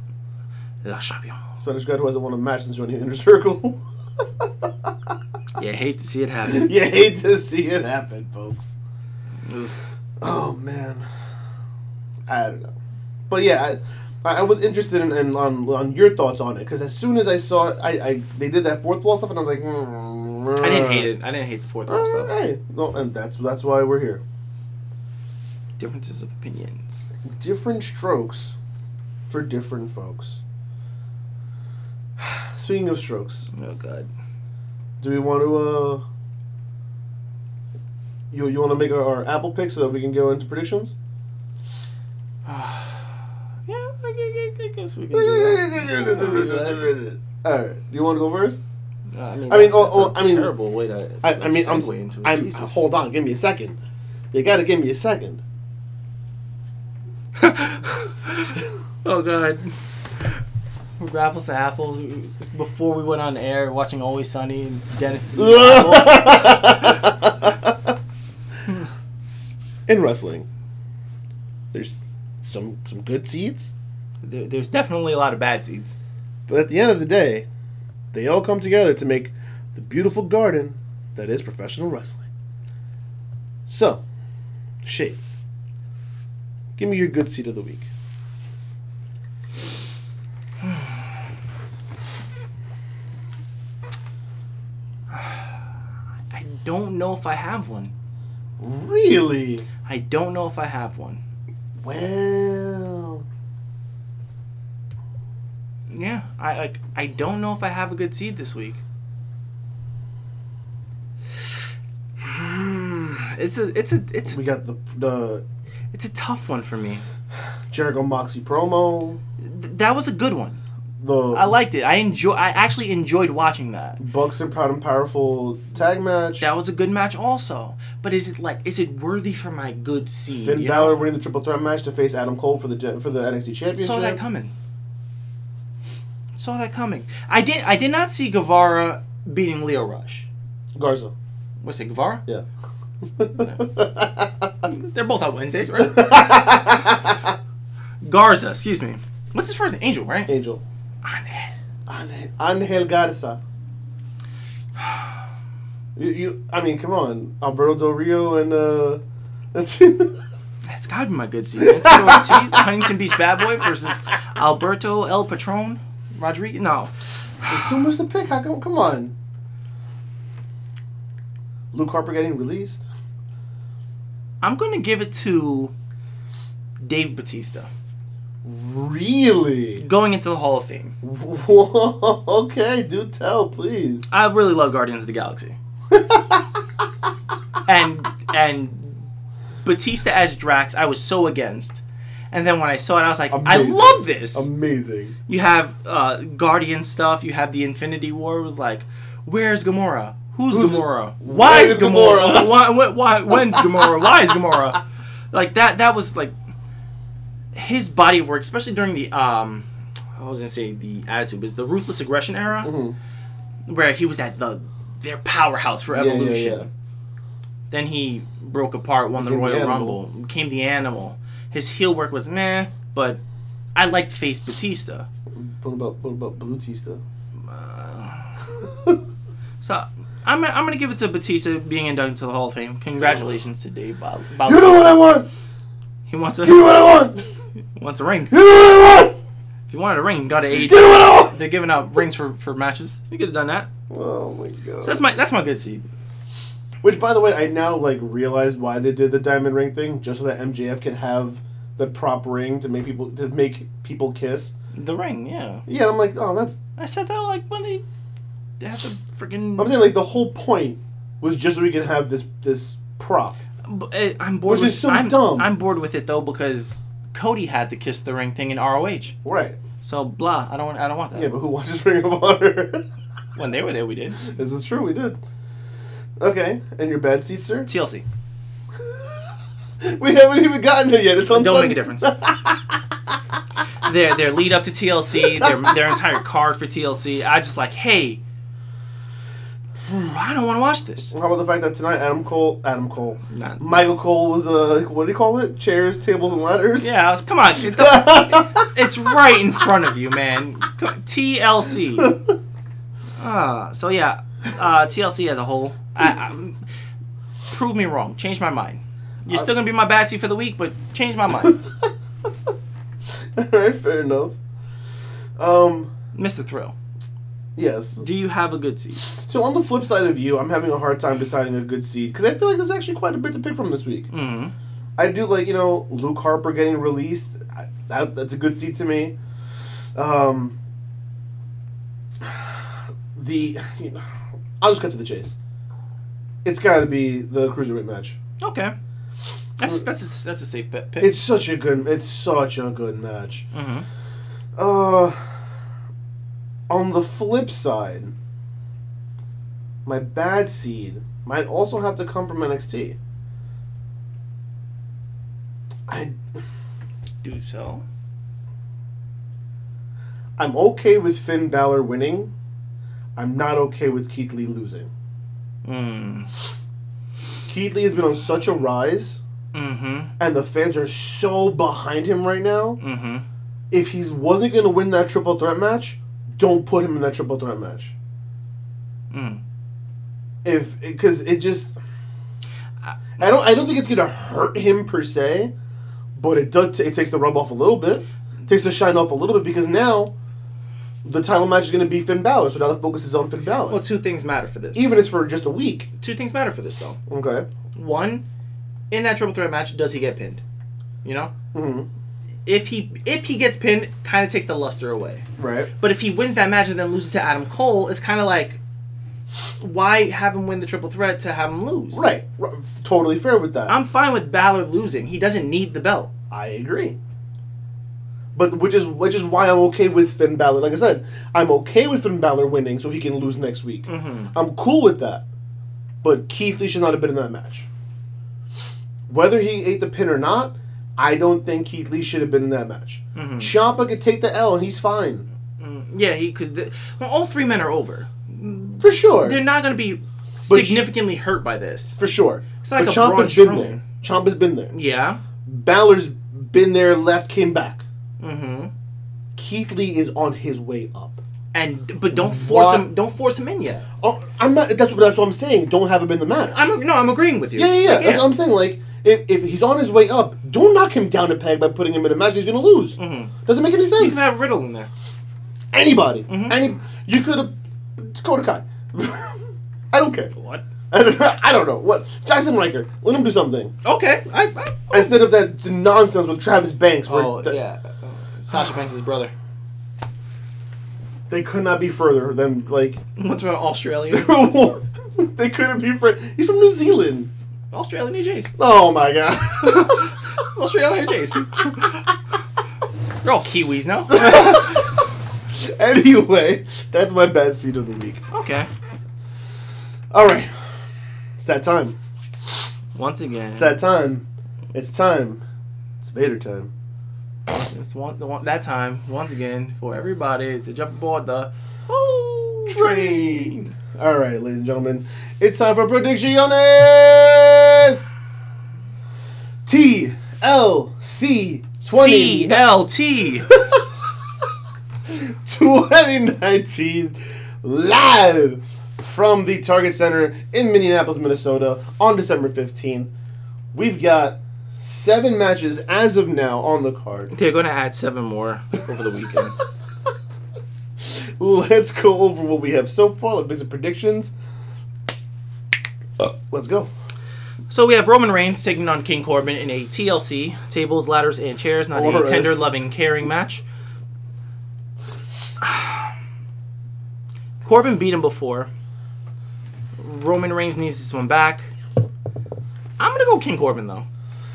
Le Champion. Spanish God who hasn't won a match since joining the inner circle. Yeah, hate to see it happen. you hate to see it happen, folks. Oof. Oh man, I don't know, but yeah, I, I was interested in, in on on your thoughts on it because as soon as I saw it, I, I they did that fourth wall stuff and I was like, mm, I didn't hate it. I didn't hate the fourth wall stuff. Hey, no, and that's that's why we're here. Differences of opinions. Different strokes for different folks. Speaking of strokes, Oh god. do we want to uh you you want to make our, our Apple pick so that we can go into predictions? Yeah, I gu- gu- I guess we can All right, do that. All right, you want to go first? Uh, I mean, I mean, oh, oh, I mean, terrible way to. I, I mean, I'm, into it. I'm Jesus. hold on, give me a second. You got to give me a second. oh god. From apples to apples Before we went on air, watching Always Sunny and Dennis. is. In wrestling, there's some some good seeds, There, there's definitely a lot of bad seeds. but at the end of the day, they all come together to make the beautiful garden that is professional wrestling. So, Shades, give me your good seed of the week. I don't know if I have one. Really? I don't know if I have one. Well, Yeah, I like. I don't know if I have a good seed this week. It's a it's a it's we a, got the the it's a tough one for me. Jericho Moxie promo. Th- That was a good one. The I liked it. I enjoy. I actually enjoyed watching that. Bucks and Proud and Powerful tag match. That was a good match, also. But is it like is it worthy for my good seed? Finn Balor know? winning the triple threat match to face Adam Cole for the for the NXT Championship. saw that coming. Saw that coming. I did. I did not see Guevara beating Lio Rush. Garza. What's it, Guevara? Yeah. They're both on Wednesdays, right? Garza, excuse me. What's his first name? Angel, right? Angel. Angel. Angel, Angel Garza. You, you, I mean, come on, Alberto Del Rio and uh, that's That's gotta be my good the Huntington Beach bad boy versus Alberto El Patron Rodriguez. No. assume was the pick. How come? Come on. Luke Harper getting released. I'm gonna give it to Dave Batista. Really? Going into the Hall of Fame. Whoa, okay, do tell, please. I really love Guardians of the Galaxy. and and Batista as Drax, I was so against. And then when I saw it, I was like, I love this. Amazing. you have uh, Guardian stuff. You have the Infinity War. It was like, where's Gamora? Who's, Who's- Gamora? Why is Gamora? Gamora? why, why, why? When's Gamora? Why is Gamora? Like that. That was like his body work, especially during the um, I was gonna say the attitude is the ruthless aggression era, Mhm. where he was at the their powerhouse for Yeah, yeah, evolution. yeah. Then he broke apart, won the Became the Royal animal. Rumble, became the animal. His heel work was meh, but I liked face Batista. What about what about Blutista? So I'm, I'm gonna give it to Batista being inducted into the Hall of Fame. Congratulations to Dave Bob. You know what I want? He wants a Give me what I want! he wants a ring. Give me what I want! If you wanted a ring, got to age. Give me what I want! They're giving out rings for, for matches. You could have done that. Oh my god. So that's my that's my good seed. Which, by the way, I now like realize why they did the diamond ring thing, just so that MJF can have the prop ring to make people to make people kiss. The ring, yeah. Yeah, I'm like, oh, that's. I said that like when they they have the freaking. I'm saying like the whole point was just so we can have this this prop. Eh, I'm bored. Which with, is so I'm, dumb. I'm bored with it though because Cody had the kiss the ring thing in ROH. Right. So blah. I don't. want- I don't want that. Yeah, but who watches Ring of Honor? When they were there, we did this is true. We did. Okay, and your bad seat, sir? TLC. We haven't even gotten there yet. It's on. Don't Sun- make a difference. their their lead up to TLC, their their entire card for TLC. I just like, hey, I don't want to watch this. How about the fact that tonight Adam Cole, Adam Cole, Nah. Michael Cole was uh, what do you call it? Chairs, tables, and ladders. Yeah, I was, come on, it- the- it's right in front of you, man. Come- TLC. Uh, so yeah, uh, TLC as a whole, I, I, prove me wrong. Change my mind. You're still gonna be my bad seat for the week, but change my mind, All right, fair enough. Um, Mr. Thrill. Yes. Do you have a good seed? So on the flip side of you, I'm having a hard time deciding a good seed because I feel like there's actually quite a bit to pick from this week. hmm I do like you know Luke Harper getting released. I, that, that's a good seed to me. Um, the you know, I'll just cut to the chase. It's got to be the cruiserweight match. Okay. That's that's a, that's a safe bet pick. It's such a good. It's such a good match. mm-hmm. Uh, on the flip side, my bad seed might also have to come from NXT. I Do so. I'm okay with Finn Balor winning. I'm not okay with Keith Lee losing. Mm. Keith Lee has been on such a rise, Mm-hmm. and the fans are so behind him right now. Mm-hmm. If he wasn't going to win that triple threat match, don't put him in that triple threat match. Mm. If because it just, I don't. I don't think it's going to hurt him per se, but it does. It takes the rub off a little bit, takes the shine off a little bit because now, the title match is going to be Finn Balor. So now the focus is on Finn Balor. Well, two things matter for this. Even if it's for just a week. two things matter for this though. Okay. One, in that triple threat match, does he get pinned? You know, hmm if he if he gets pinned, kind of takes the luster away. Right. But if he wins that match and then loses to Adam Cole, it's kind of like, why have him win the triple threat to have him lose? Right. R- Totally fair with that. I'm fine with Balor losing. He doesn't need the belt. I agree. But which is which is why I'm okay with Finn Balor. Like I said, I'm okay with Finn Balor winning so he can lose next week. Mm-hmm. I'm cool with that. But Keith Lee should not have been in that match. Whether he ate the pin or not, I don't think Keith Lee should have been in that match. Ciampa could take the L and he's fine. Yeah, he could. Well, all three men are over. For sure. They're not going to be But sh- significantly hurt by this. For sure. It's like but a Ciampa's been there. Ciampa's been there. Yeah. Balor's been there, left, came back. Mm-hmm. Keith Lee is on his way up. And but don't force Why- him. Don't force him in yet. Oh, I'm not. That's what that's what I'm saying. Don't have him in the match. I'm no. I'm agreeing with you. yeah, yeah, yeah. Like, That's what I'm saying. Like, if, if he's on his way up, don't knock him down a peg by putting him in a match he's going to lose. Mhm. Doesn't make any You sense. can have Riddle in there. Anybody, Mhm. any you could have Dakota Kai. I don't care. What? I don't know what Jaxson Ryker. Let him do something Okay. I. I instead of that nonsense with Travis Banks. Where oh th- yeah. Uh, Sasha Banks' brother. they could not be further than like What's about Australia? they couldn't be fr- He's from New Zealand. Australian AJs. Oh my god. Australian Jason. They're all Kiwis now. anyway, that's my bad seed of the week. okay. All right, it's that time. Once again, It's that time. It's time. It's Vader time. it's one, the one that time once again for everybody to jump aboard the whole train. All right, ladies and gentlemen, it's time for predicciones. T L C twenty L T twenty nineteen live from the Target Center in Minneapolis, Minnesota on December 15th. We've got seven matches as of now on the card. Okay, we're going to add seven more over the weekend. Let's go over what we have so far. Let's make some predictions. Uh, let's go. So we have Roman Reigns taking on King Corbin in a TLC tables, ladders, and chairs, not a tender, loving, caring match. Corbin beat him before. Roman Reigns needs this one back. I'm gonna go King Corbin though.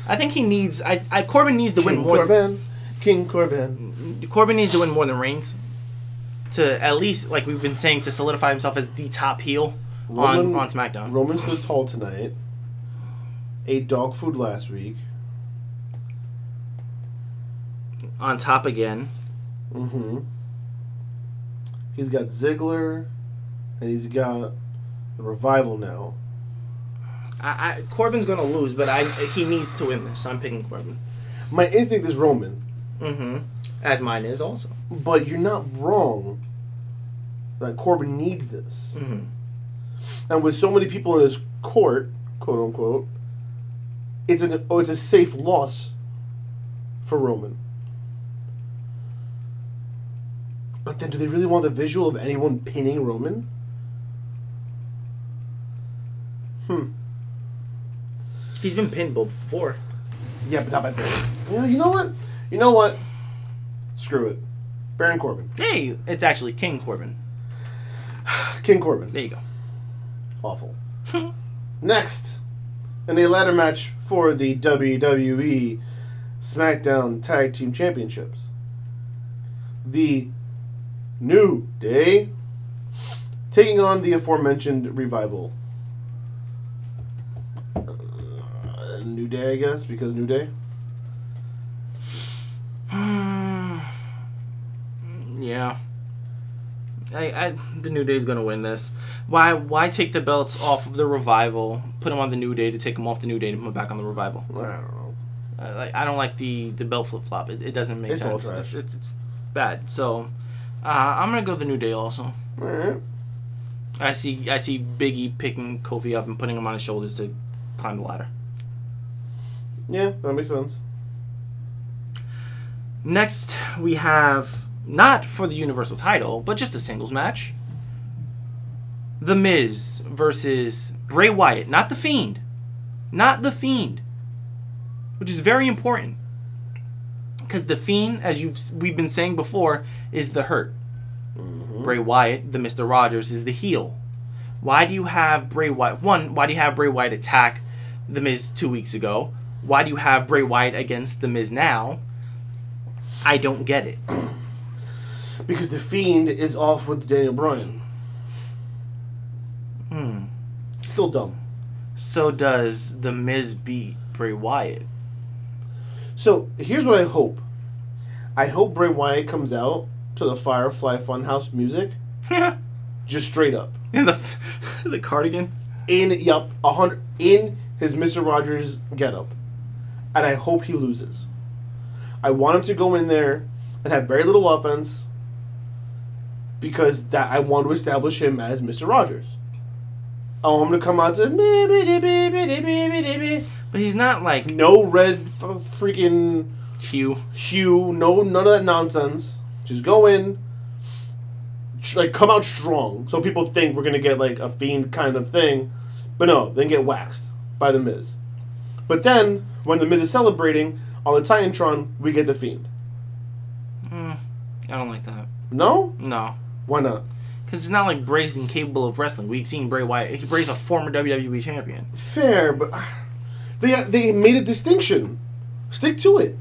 I think he needs. I, I Corbin needs to win King more. Corbin. King Corbin. Corbin needs to win more than Reigns to at least, like we've been saying, to solidify himself as the top heel on Roman- on SmackDown. Roman stood tall tonight. Ate dog food last week. On top again. Mm-hmm. He's got Ziggler, and he's got the revival now. I, I, Corbin's gonna lose, but I he needs to win this. I'm picking Corbin. My instinct is Roman, Mm-hmm. As mine is also. but you're not wrong. That Corbin needs this, Mm-hmm. and with so many people in his court, quote unquote, it's an oh, it's a safe loss for Roman. But then, do they really want the visual of anyone pinning Roman? Hmm. He's been pinned before. Yeah, but not by. Yeah, you know what? You know what? Screw it. Baron Corbin. Hey, it's actually King Corbin. King Corbin. There you go. Awful. Next, in a ladder match for the WWE SmackDown Tag Team Championships, the New Day taking on the aforementioned Revival. Uh, New Day, I guess, because New Day. Yeah. I, I the New Day's gonna win this. Why why take the belts off of the revival, put them on the New Day to take them off the New Day to put them back on the revival? I don't know. Uh, like, I don't like the the belt flip flop. It, it doesn't make It's all sense. trash. It's, it's, it's bad. So uh, I'm gonna go the New Day also. All right. I see I see Biggie picking Kofi up and putting him on his shoulders to climb the ladder. Yeah, that makes sense. Next we have not for the Universal title, but just a singles match. The Miz versus Bray Wyatt, not the Fiend, not the Fiend, which is very important because the Fiend, as you've we've been saying before, is the hurt. Mm-hmm. Bray Wyatt, the Mister Rogers, is the heel. Why do you have Bray Wyatt? One, why do you have Bray Wyatt attack the Miz two weeks ago? Why do you have Bray Wyatt against the Miz now? I don't get it. Because the Fiend is off with Daniel Bryan. Hmm. Still dumb. So does the Miz beat Bray Wyatt? So here's what I hope. I hope Bray Wyatt comes out to the Firefly Funhouse music, just straight up In the the cardigan. in yup a hundred in his Mister Rogers getup, and I hope he loses. I want him to go in there and have very little offense because that I want to establish him as Mister Rogers. I want him to come out to But he's not like no red f- freaking hue. hue, no none of that nonsense. Just go in, like come out strong, so people think we're gonna get like a fiend kind of thing, but no, then get waxed by the Miz. But then when the Miz is celebrating on the Titantron, we get the fiend. Hmm, I don't like that. No, No. Why not? Because it's not like Bray's incapable of wrestling. We've seen Bray Wyatt. Bray's a former WWE champion. Fair, but they they made a distinction. Stick to it.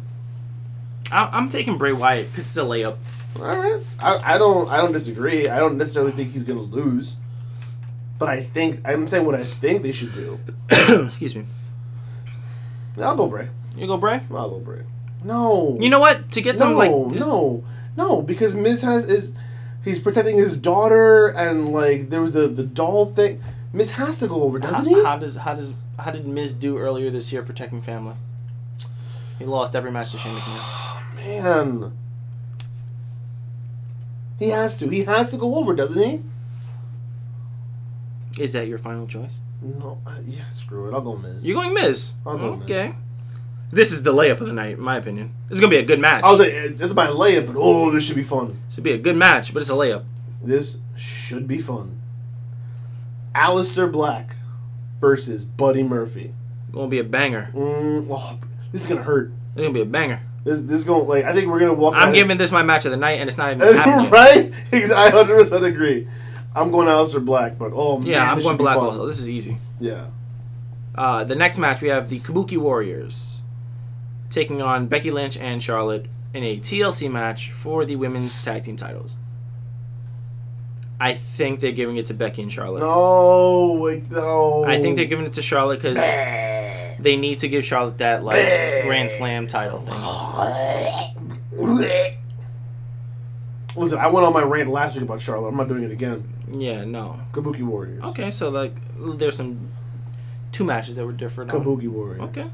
I, I'm taking Bray Wyatt because it's a layup. All right, I, I don't I don't disagree. I don't necessarily think he's gonna lose, but I think I'm saying what I think they should do. Excuse me. I'll go Bray. You go Bray? I'll go Bray. No. You know what? To get some no, like no, no, because Miz has is he's protecting his daughter and like there was the the doll thing. Miz has to go over, doesn't how, he? how does how does how did Miz do earlier this year protecting family? He lost every match to Shane McMahon. Man, he has to. He has to go over, doesn't he? Is that your final choice? No. Uh, yeah, screw it. I'll go Miz. You're going Miz. I'll go Miz. This is the layup of the night, in my opinion. This is gonna be a good match. I was like, eh, this is my layup, but oh, this should be fun. This should be a good match, but it's a layup. This should be fun. Aleister Black versus Buddy Murphy. Gonna be a banger. Mm, oh, this is gonna hurt. It's gonna be a banger. This this is going like I think we're gonna walk. I'm giving this my match of the night, and it's not even happening. right. I hundred percent agree. I'm going Aleister Black, but oh man, Yeah, I'm going black also. This is easy. Yeah. Uh, the next match we have the Kabuki Warriors taking on Becky Lynch and Charlotte in a TLC match for the women's tag team titles. I think they're giving it to Becky and Charlotte. No, no. I think they're giving it to Charlotte because they need to give Charlotte that like Grand Slam title thing. Listen, I went on my rant last week about Charlotte. I'm not doing it again. Yeah, no. Kabuki Warriors. Okay, so like there's some two matches that were different. Kabuki Warriors. Okay.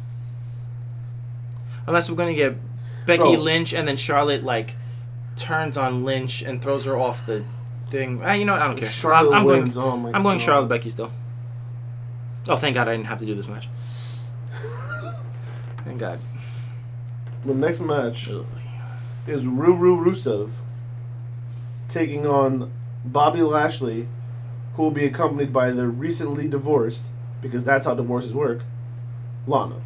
Unless we're gonna get Becky Bro. Lynch and then Charlotte like turns on Lynch and throws her off the thing. Ah, you know what? I don't care. Charlotte I'm, I'm wins. going. oh my I'm going God. Charlotte Becky still. Oh, thank God I didn't have to do this match. Thank God. The next match is Ruru Rusev taking on Bobby Lashley, who will be accompanied by the recently divorced, because that's how divorces work, Lana.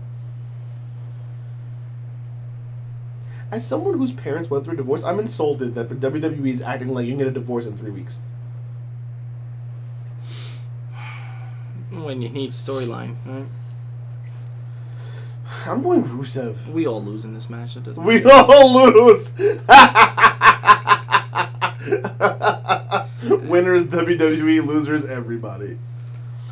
As someone whose parents went through a divorce, I'm insulted that the WWE is acting like you can get a divorce in three weeks. When you need storyline, right? I'm going Rusev. We all lose in this match. It doesn't We all lose. Winners WWE, losers everybody.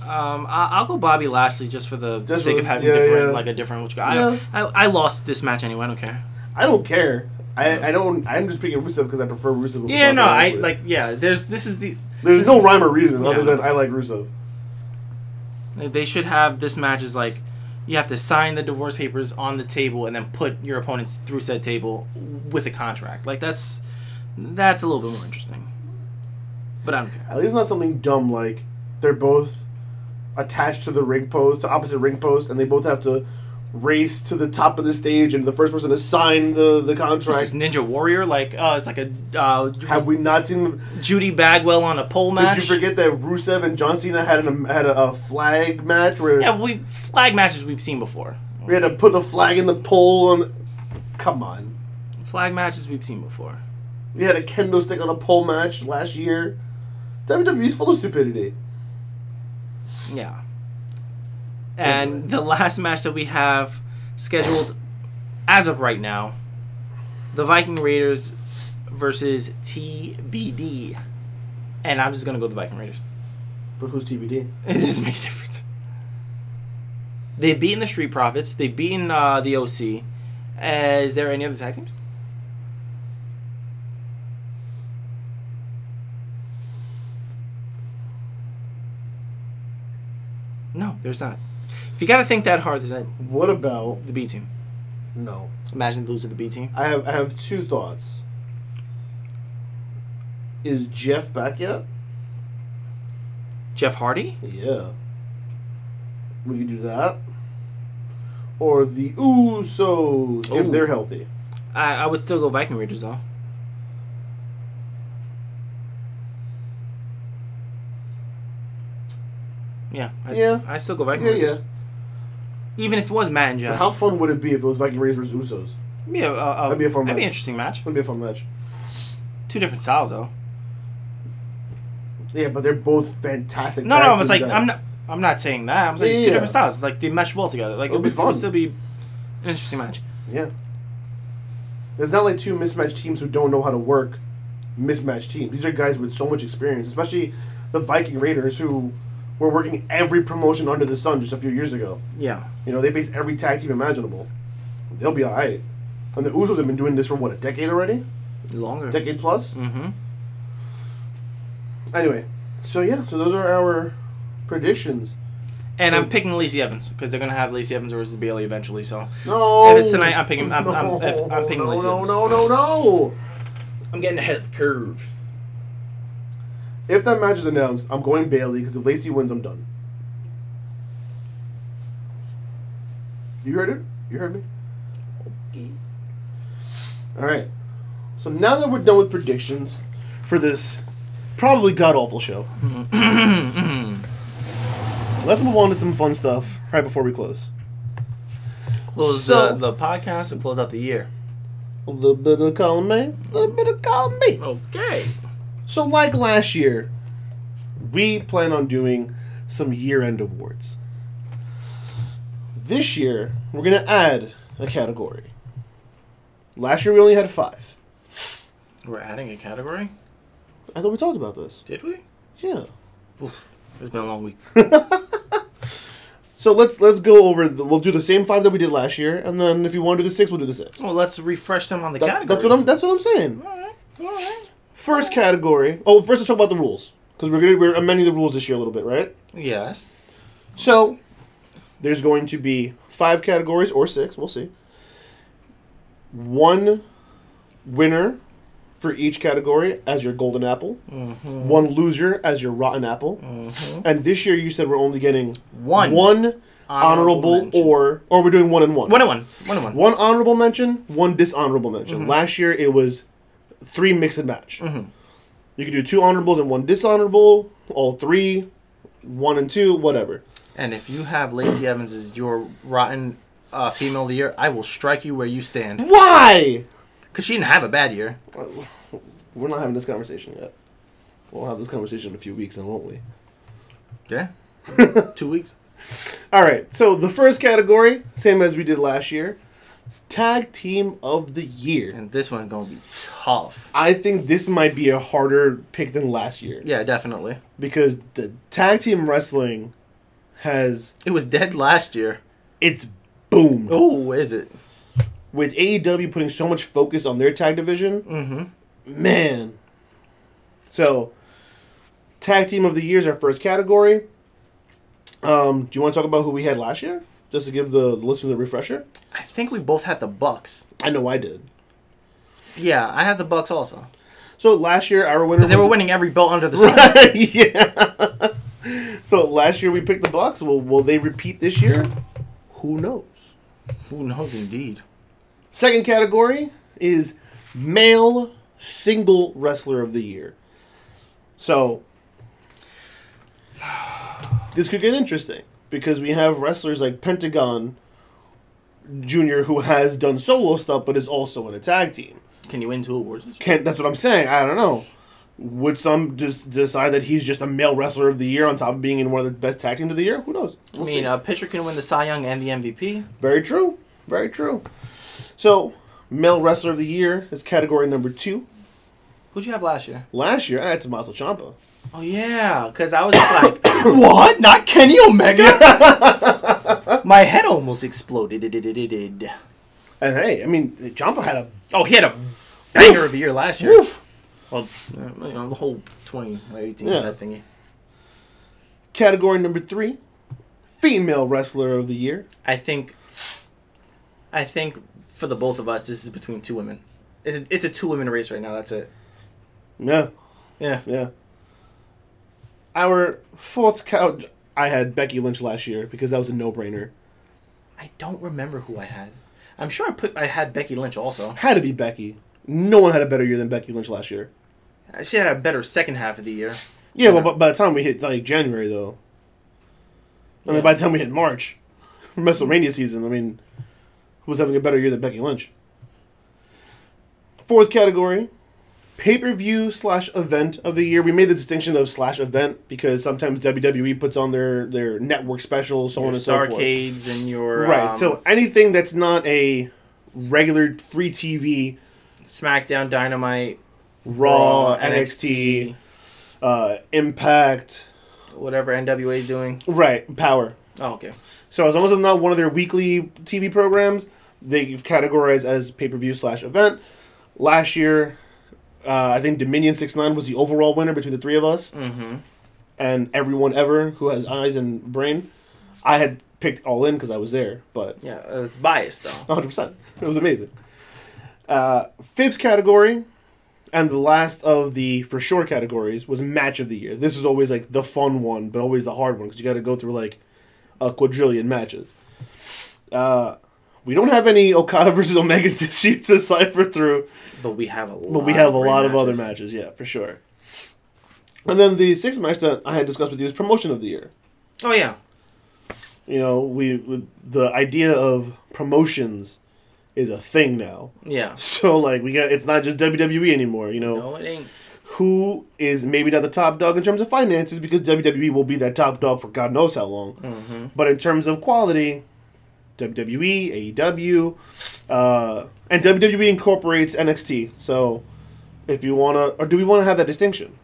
Um, I- I'll go Bobby Lashley just for the Just sake for of having yeah, different, yeah. like a different. Which Yeah. I, I I lost this match anyway. I don't care. I don't mm. care. I, I don't. I'm just picking Rusev because I prefer Rusev. Yeah, no, I Lashley. like. Yeah, there's this is the. There's no rhyme or reason other than I like Rusev. They should have this match is like, you have to sign the divorce papers on the table and then put your opponents through said table with a contract. Like that's that's a little bit more interesting. But I don't care. At least not something dumb like they're both attached to the ring post, to opposite ring post, and they both have to race to the top of the stage, and the first person to sign the the contract. is Ninja Warrior. Like, oh, it's like a uh, Have we not seen? Judy Bagwell on a pole match. Did you forget that Rusev and John Cena had an, had a, a flag match where Yeah, we flag matches we've seen before. we had to put the flag in the pole? And come on, Flag matches we've seen before. we had a kendo stick on a pole match last year. WWE's full of stupidity. Yeah. And the last match that we have scheduled as of right now, the Viking Raiders versus TBD. And I'm just gonna go with the Viking Raiders. But who's TBD? It doesn't make a difference. They've beaten the Street Profits. They've beaten uh, the OC. Uh, is there any other tag teams? No, there's not. If you got to think that hard, there's not What about the B team. no? Imagine losing the B team. I have I have two thoughts. Is Jeff back yet? Jeff Hardy. Yeah. We could do that. Or the Usos if Ooh. they're healthy. I, I would still go Viking Raiders though. Yeah. I'd, Yeah. I still go Viking Yeah, Raiders. yeah. Even if it was Matt and But Jeff. how fun would it be if it was Viking Raiders versus Usos? yeah, uh, uh, That'd be a fun That'd be match. an interesting match. That'd be a fun match. Two different styles though. Yeah, but they're both fantastic. No, tag no, it's teams like that- I'm not. I'm not saying that. I'm saying it's two yeah. different styles. Like they mesh well together. Like It'll it be would, it would fun. still be an interesting match. Yeah. It's not like two mismatched teams who don't know how to work mismatched teams. These are guys with so much experience, especially the Viking Raiders who were working every promotion under the sun just a few years ago. Yeah. You know, they face every tag team imaginable. They'll be alright. And the Usos have been doing this for what, a decade already? Longer. Decade plus? Mm-hmm. Anyway, so yeah, so those are our predictions. And So- I'm picking Lacey Evans because they're gonna have Lacey Evans versus Bayley eventually. So No. If it's tonight, I'm picking- I'm- I'm- if- I'm picking no, Lacey no, Evans. no, no, no. I'm getting ahead of the curve. If that match is announced, I'm going Bayley because if Lacey wins, I'm done. You heard it? You heard me? All right. So now that we're done with predictions for this probably god awful show, let's move on to some fun stuff right before we close. Close So- the, the podcast and close out the year. A little bit of column A, a little bit of column B. Okay. So, like last year, we plan on doing some year end awards. This year, we're going to add a category. Last year, we only had five. We're adding a category. I thought we talked about this. Did we? Yeah. It's been a long week. So let's let's go over. The, we'll do the same five that we did last year, and then if you want to do the six, we'll do the six. Well, let's refresh them on the That- categories. that's what I'm. That's what I'm saying. All right. All right. First category. Oh, first let's talk about the rules because we're gonna we're amending the rules this year a little bit, right? Yes. So, there's going to be five categories or six, we'll see. One winner for each category as your golden apple, Mm-hmm. one loser as your rotten apple. And this year you said we're only getting One. one honorable, mention. or or we're doing one and one. one and one. One and one. One honorable mention, one dishonorable mention. Mm-hmm. Last year it was three mix and match. Mhm. You could do two honorables and one dishonorable, all three, one and two, whatever. And if you have Lacey Evans as your rotten uh, female of the year, I will strike you where you stand. Why? Because she didn't have a bad year. We're not having this conversation yet. We'll have this conversation in a few weeks, then won't we? Yeah. Two weeks. All right. So the first category, same as we did last year, tag team of the year. And this one's going to be tough. I think this might be a harder pick than last year Yeah, definitely. because the tag team wrestling has It was dead last year. it's boom. Oh, is it? with AEW putting so much focus on their tag division. Mm-hmm. Man. So, tag team of the year is our first category. Um, do you want to talk about who we had last year? Just to give the listeners a refresher. I think we both had the Bucks. I know I did. Yeah, I had the Bucks also. So last year our winner They were winning every belt under the sun. yeah. so last year we picked the Bucks. Will will they repeat this year? Who knows? Who knows, indeed. Second category is male single wrestler of the year. So this could get interesting because we have wrestlers like Pentagon Junior who has done solo stuff but is also in a tag team. Can you win two awards? Can that's what I'm saying. I don't know. Would some just decide that he's just a male wrestler of the year on top of being in one of the best tag teams of the year? Who knows? I We'll mean, see. a pitcher can win the Cy Young and the MVP. Very true. Very true. So, male wrestler of the year is category number two. Who'd you have last year? Last year, I had Tommaso Ciampa. Oh yeah, because I was like, what? Not Kenny Omega? My head almost exploded. And hey, I mean, Jumbo had a Oh, he had a banger of a year last year. Woof. Well, you know, the whole 2018 Yeah. that thingy. category number three, female wrestler of the year. I think, I think for the both of us, this is between two women. It's a, it's a two women race right now. That's it. Yeah, Yeah. yeah. Our fourth couch, I had Becky Lynch last year because that was a no-brainer. I don't remember who I had. I'm sure I put I had Becky Lynch also. Had to be Becky. No one had a better year than Becky Lynch last year. She had a better second half of the year. Yeah, but by, by the time we hit like January, though, I mean, Yeah. by the time we hit March, for WrestleMania season, I mean, who's having a better year than Becky Lynch? Fourth category, pay per view slash event of the year. We made the distinction of slash event because sometimes WWE puts on their their network specials, so Your on and so forth. Starcades and your Right. um, so anything that's not a regular free TV, SmackDown, Dynamite, Raw, NXT, uh, Impact, whatever NWA is doing. right, Power. Oh, okay. So as long as it's not one of their weekly TV programs, they've categorized as pay per view slash event. Last year, uh, I think Dominion Six Nine was the overall winner between the three of us Mm-hmm. and everyone ever who has eyes and brain. I had picked all in because I was there, but Yeah, uh, it's biased though. 100. percent It was amazing. Uh, fifth category, and the last of the for sure categories was match of the year. This is always like the fun one, but always the hard one because you got to go through like a quadrillion matches. Uh, we don't have any Okada versus Omegas this year to cipher through, But we have a lot. but we have a lot of other matches. matches. Yeah, for sure. And then the sixth match that I had discussed with you is promotion of the year. Oh yeah. You know, we with the idea of promotions is a thing now. Yeah. So like we got it's not just WWE anymore, you know. No, it ain't. Who is maybe not the top dog in terms of finances because WWE will be that top dog for God knows how long. Mm-hmm. But in terms of quality, WWE, AEW, uh, and WWE incorporates NXT. So if you wanna, or do we want to have that distinction?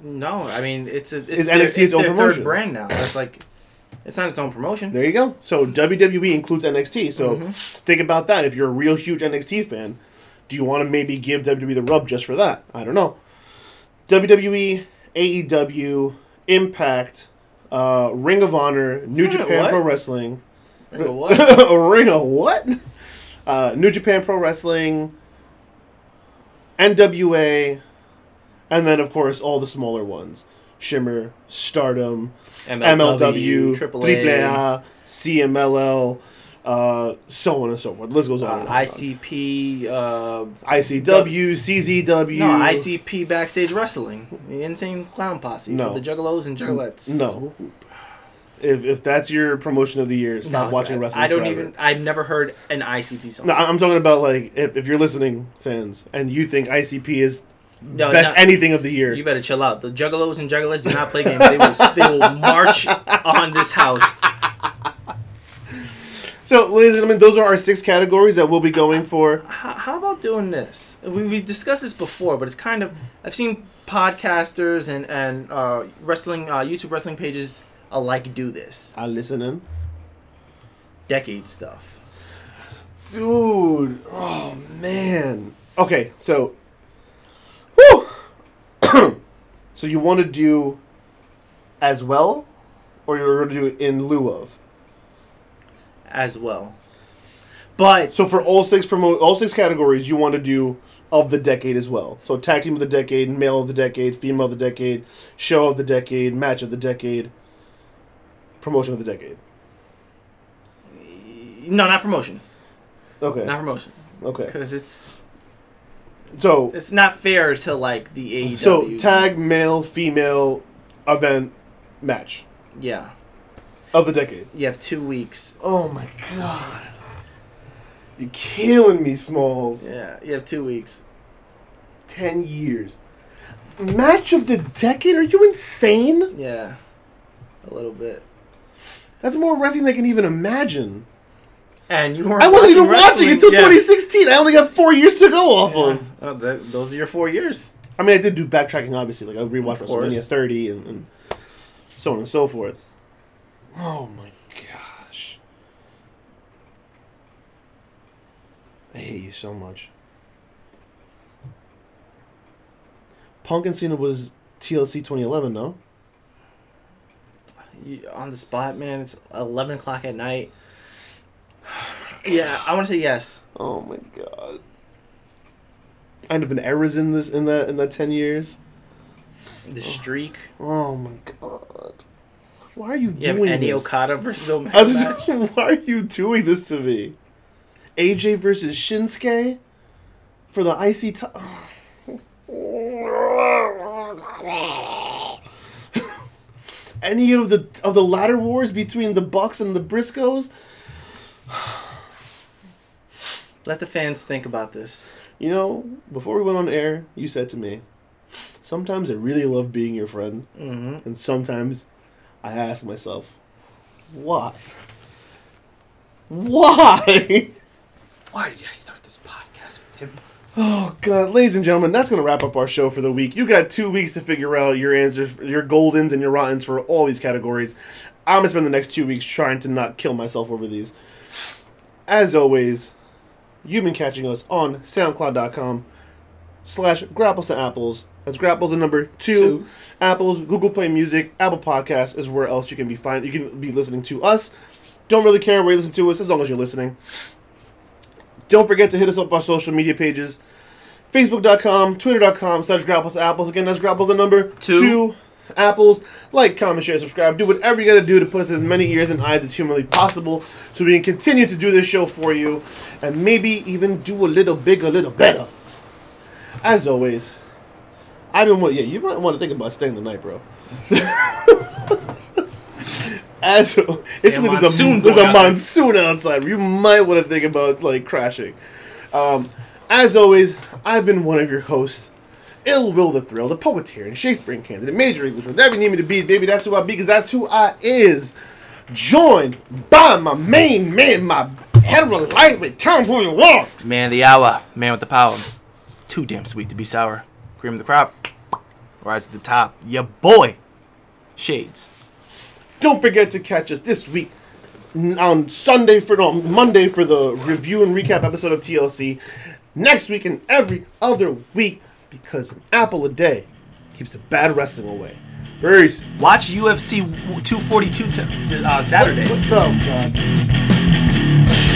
No, I mean it's a it's Is NXT it's its own promotion? third brand now. It's like it's not its own promotion. There you go. So WWE includes NXT. So Mm-hmm. think about that. If you're a real huge NXT fan, do you want to maybe give WWE the rub just for that? I don't know. WWE, AEW, Impact, uh, Ring of Honor, New Japan what? Pro Wrestling. I go, what? Ring of what? Uh, New Japan Pro Wrestling, NWA, and then of course all the smaller ones: Shimmer, Stardom, MLW, Triple A, CMLL, uh, so on and so forth. The list goes on. uh, and on. ICP. Uh, ICW, CZW. no, ICP backstage wrestling. The Insane Clown Posse No. the Juggalos and Juggalettes. No. If if that's your promotion of the year, stop No, watching wrestling. I don't forever. even. I've never heard an ICP song. No, I'm talking about like if, if you're listening, fans, and you think ICP is No, best no, anything of the year. You better chill out. The Juggalos and Juggalas do not play games. They will, they will march on this house. So, ladies and gentlemen, those are our six categories that we'll be going for. How, how about doing this? We, we discussed this before, but it's kind of I've seen podcasters and and uh, wrestling uh, YouTube wrestling pages alike do this I listening, decade stuff. dude. Oh man. Okay, so, whew. so you want to do as well, or you're going to do in lieu of? as well. But So for all six promo, all six categories, you want to do of the decade as well. So tag team of the decade, male of the decade, female of the decade, show of the decade, match of the decade, promotion of the decade. no, not promotion. Okay. Not promotion Okay. because it's So it's not fair to like the AEW. so tag male female event match Yeah, of the decade. you have two weeks. Oh my god. You're killing me, Smalls. Yeah, you have two weeks. 10 years. Match of the decade? Are you insane? Yeah, a little bit. That's more wrestling than I can even imagine. And you weren't. I wasn't even watching until yeah. 2016. I only got four years to go off Yeah. of. Oh, that, those are your four years. I mean, I did do backtracking, obviously. Like, I rewatched. WrestleMania 30 and, and so on and so forth. Oh my gosh. I hate you so much. Punk and Cena was TLC 2011, no? On the spot, man. It's eleven o'clock at night. Yeah, I want to say yes. Oh my god. Kind of been errors in this in that in that ten years. The oh. streak. Oh my god. Why are you You have doing Eddie this? Okada versus Omega why are you doing this to me? AJ versus Shinsuke for the IC title. Any of the of the ladder wars between the Bucks and the Briscoes? Let the fans think about this. You know, before we went on air, you said to me, "Sometimes I really love being your friend, Mm-hmm. and sometimes I ask myself, why? Why?" Why did I start this podcast with him? Oh God, ladies and gentlemen, that's gonna wrap up our show for the week. You got two weeks to figure out your answers, your goldens and your rottens for all these categories. I'm gonna spend the next two weeks trying to not kill myself over these. As always, you've been catching us on SoundCloud.com slash Grapples to Apples. That's Grapples and number two. Two. Apples, Google Play Music, Apple Podcasts is where else you can be find. You can be listening to us. Don't really care where you listen to us as long as you're listening. Don't forget to hit us up on our social media pages. Facebook.com, Twitter.com slash Grapples Apples. Again, that's Grapples the number Two. two. Apples. Like, comment, share, subscribe. Do whatever you gotta do to put us as many ears and eyes as humanly possible so we can continue to do this show for you and maybe even do a little bigger, a little better. As always, I've been, yeah, you might want to think about staying the night, bro. As it's Yeah, like there's a, monsoon there's a monsoon outside. You might want to think about like crashing. Um, as always, I've been one of your hosts, Ill Will the Thrill, the poetarian, Shakespearean candidate, Major English, whatever you need me to be, baby. That's who I be, because that's who I is. Joined by my main man, my head of a lightweight, Tom William Man of the hour, man with the power. Too damn sweet to be sour. Cream of the crop. Rise to the top. Ya boy. Shades. Don't forget to catch us this week on Sunday for no, Monday for the review and recap episode of TLC. Next week and every other week because an apple a day keeps the bad wrestling away. Peace. Watch UFC 242 t- uh, Saturday. Oh God.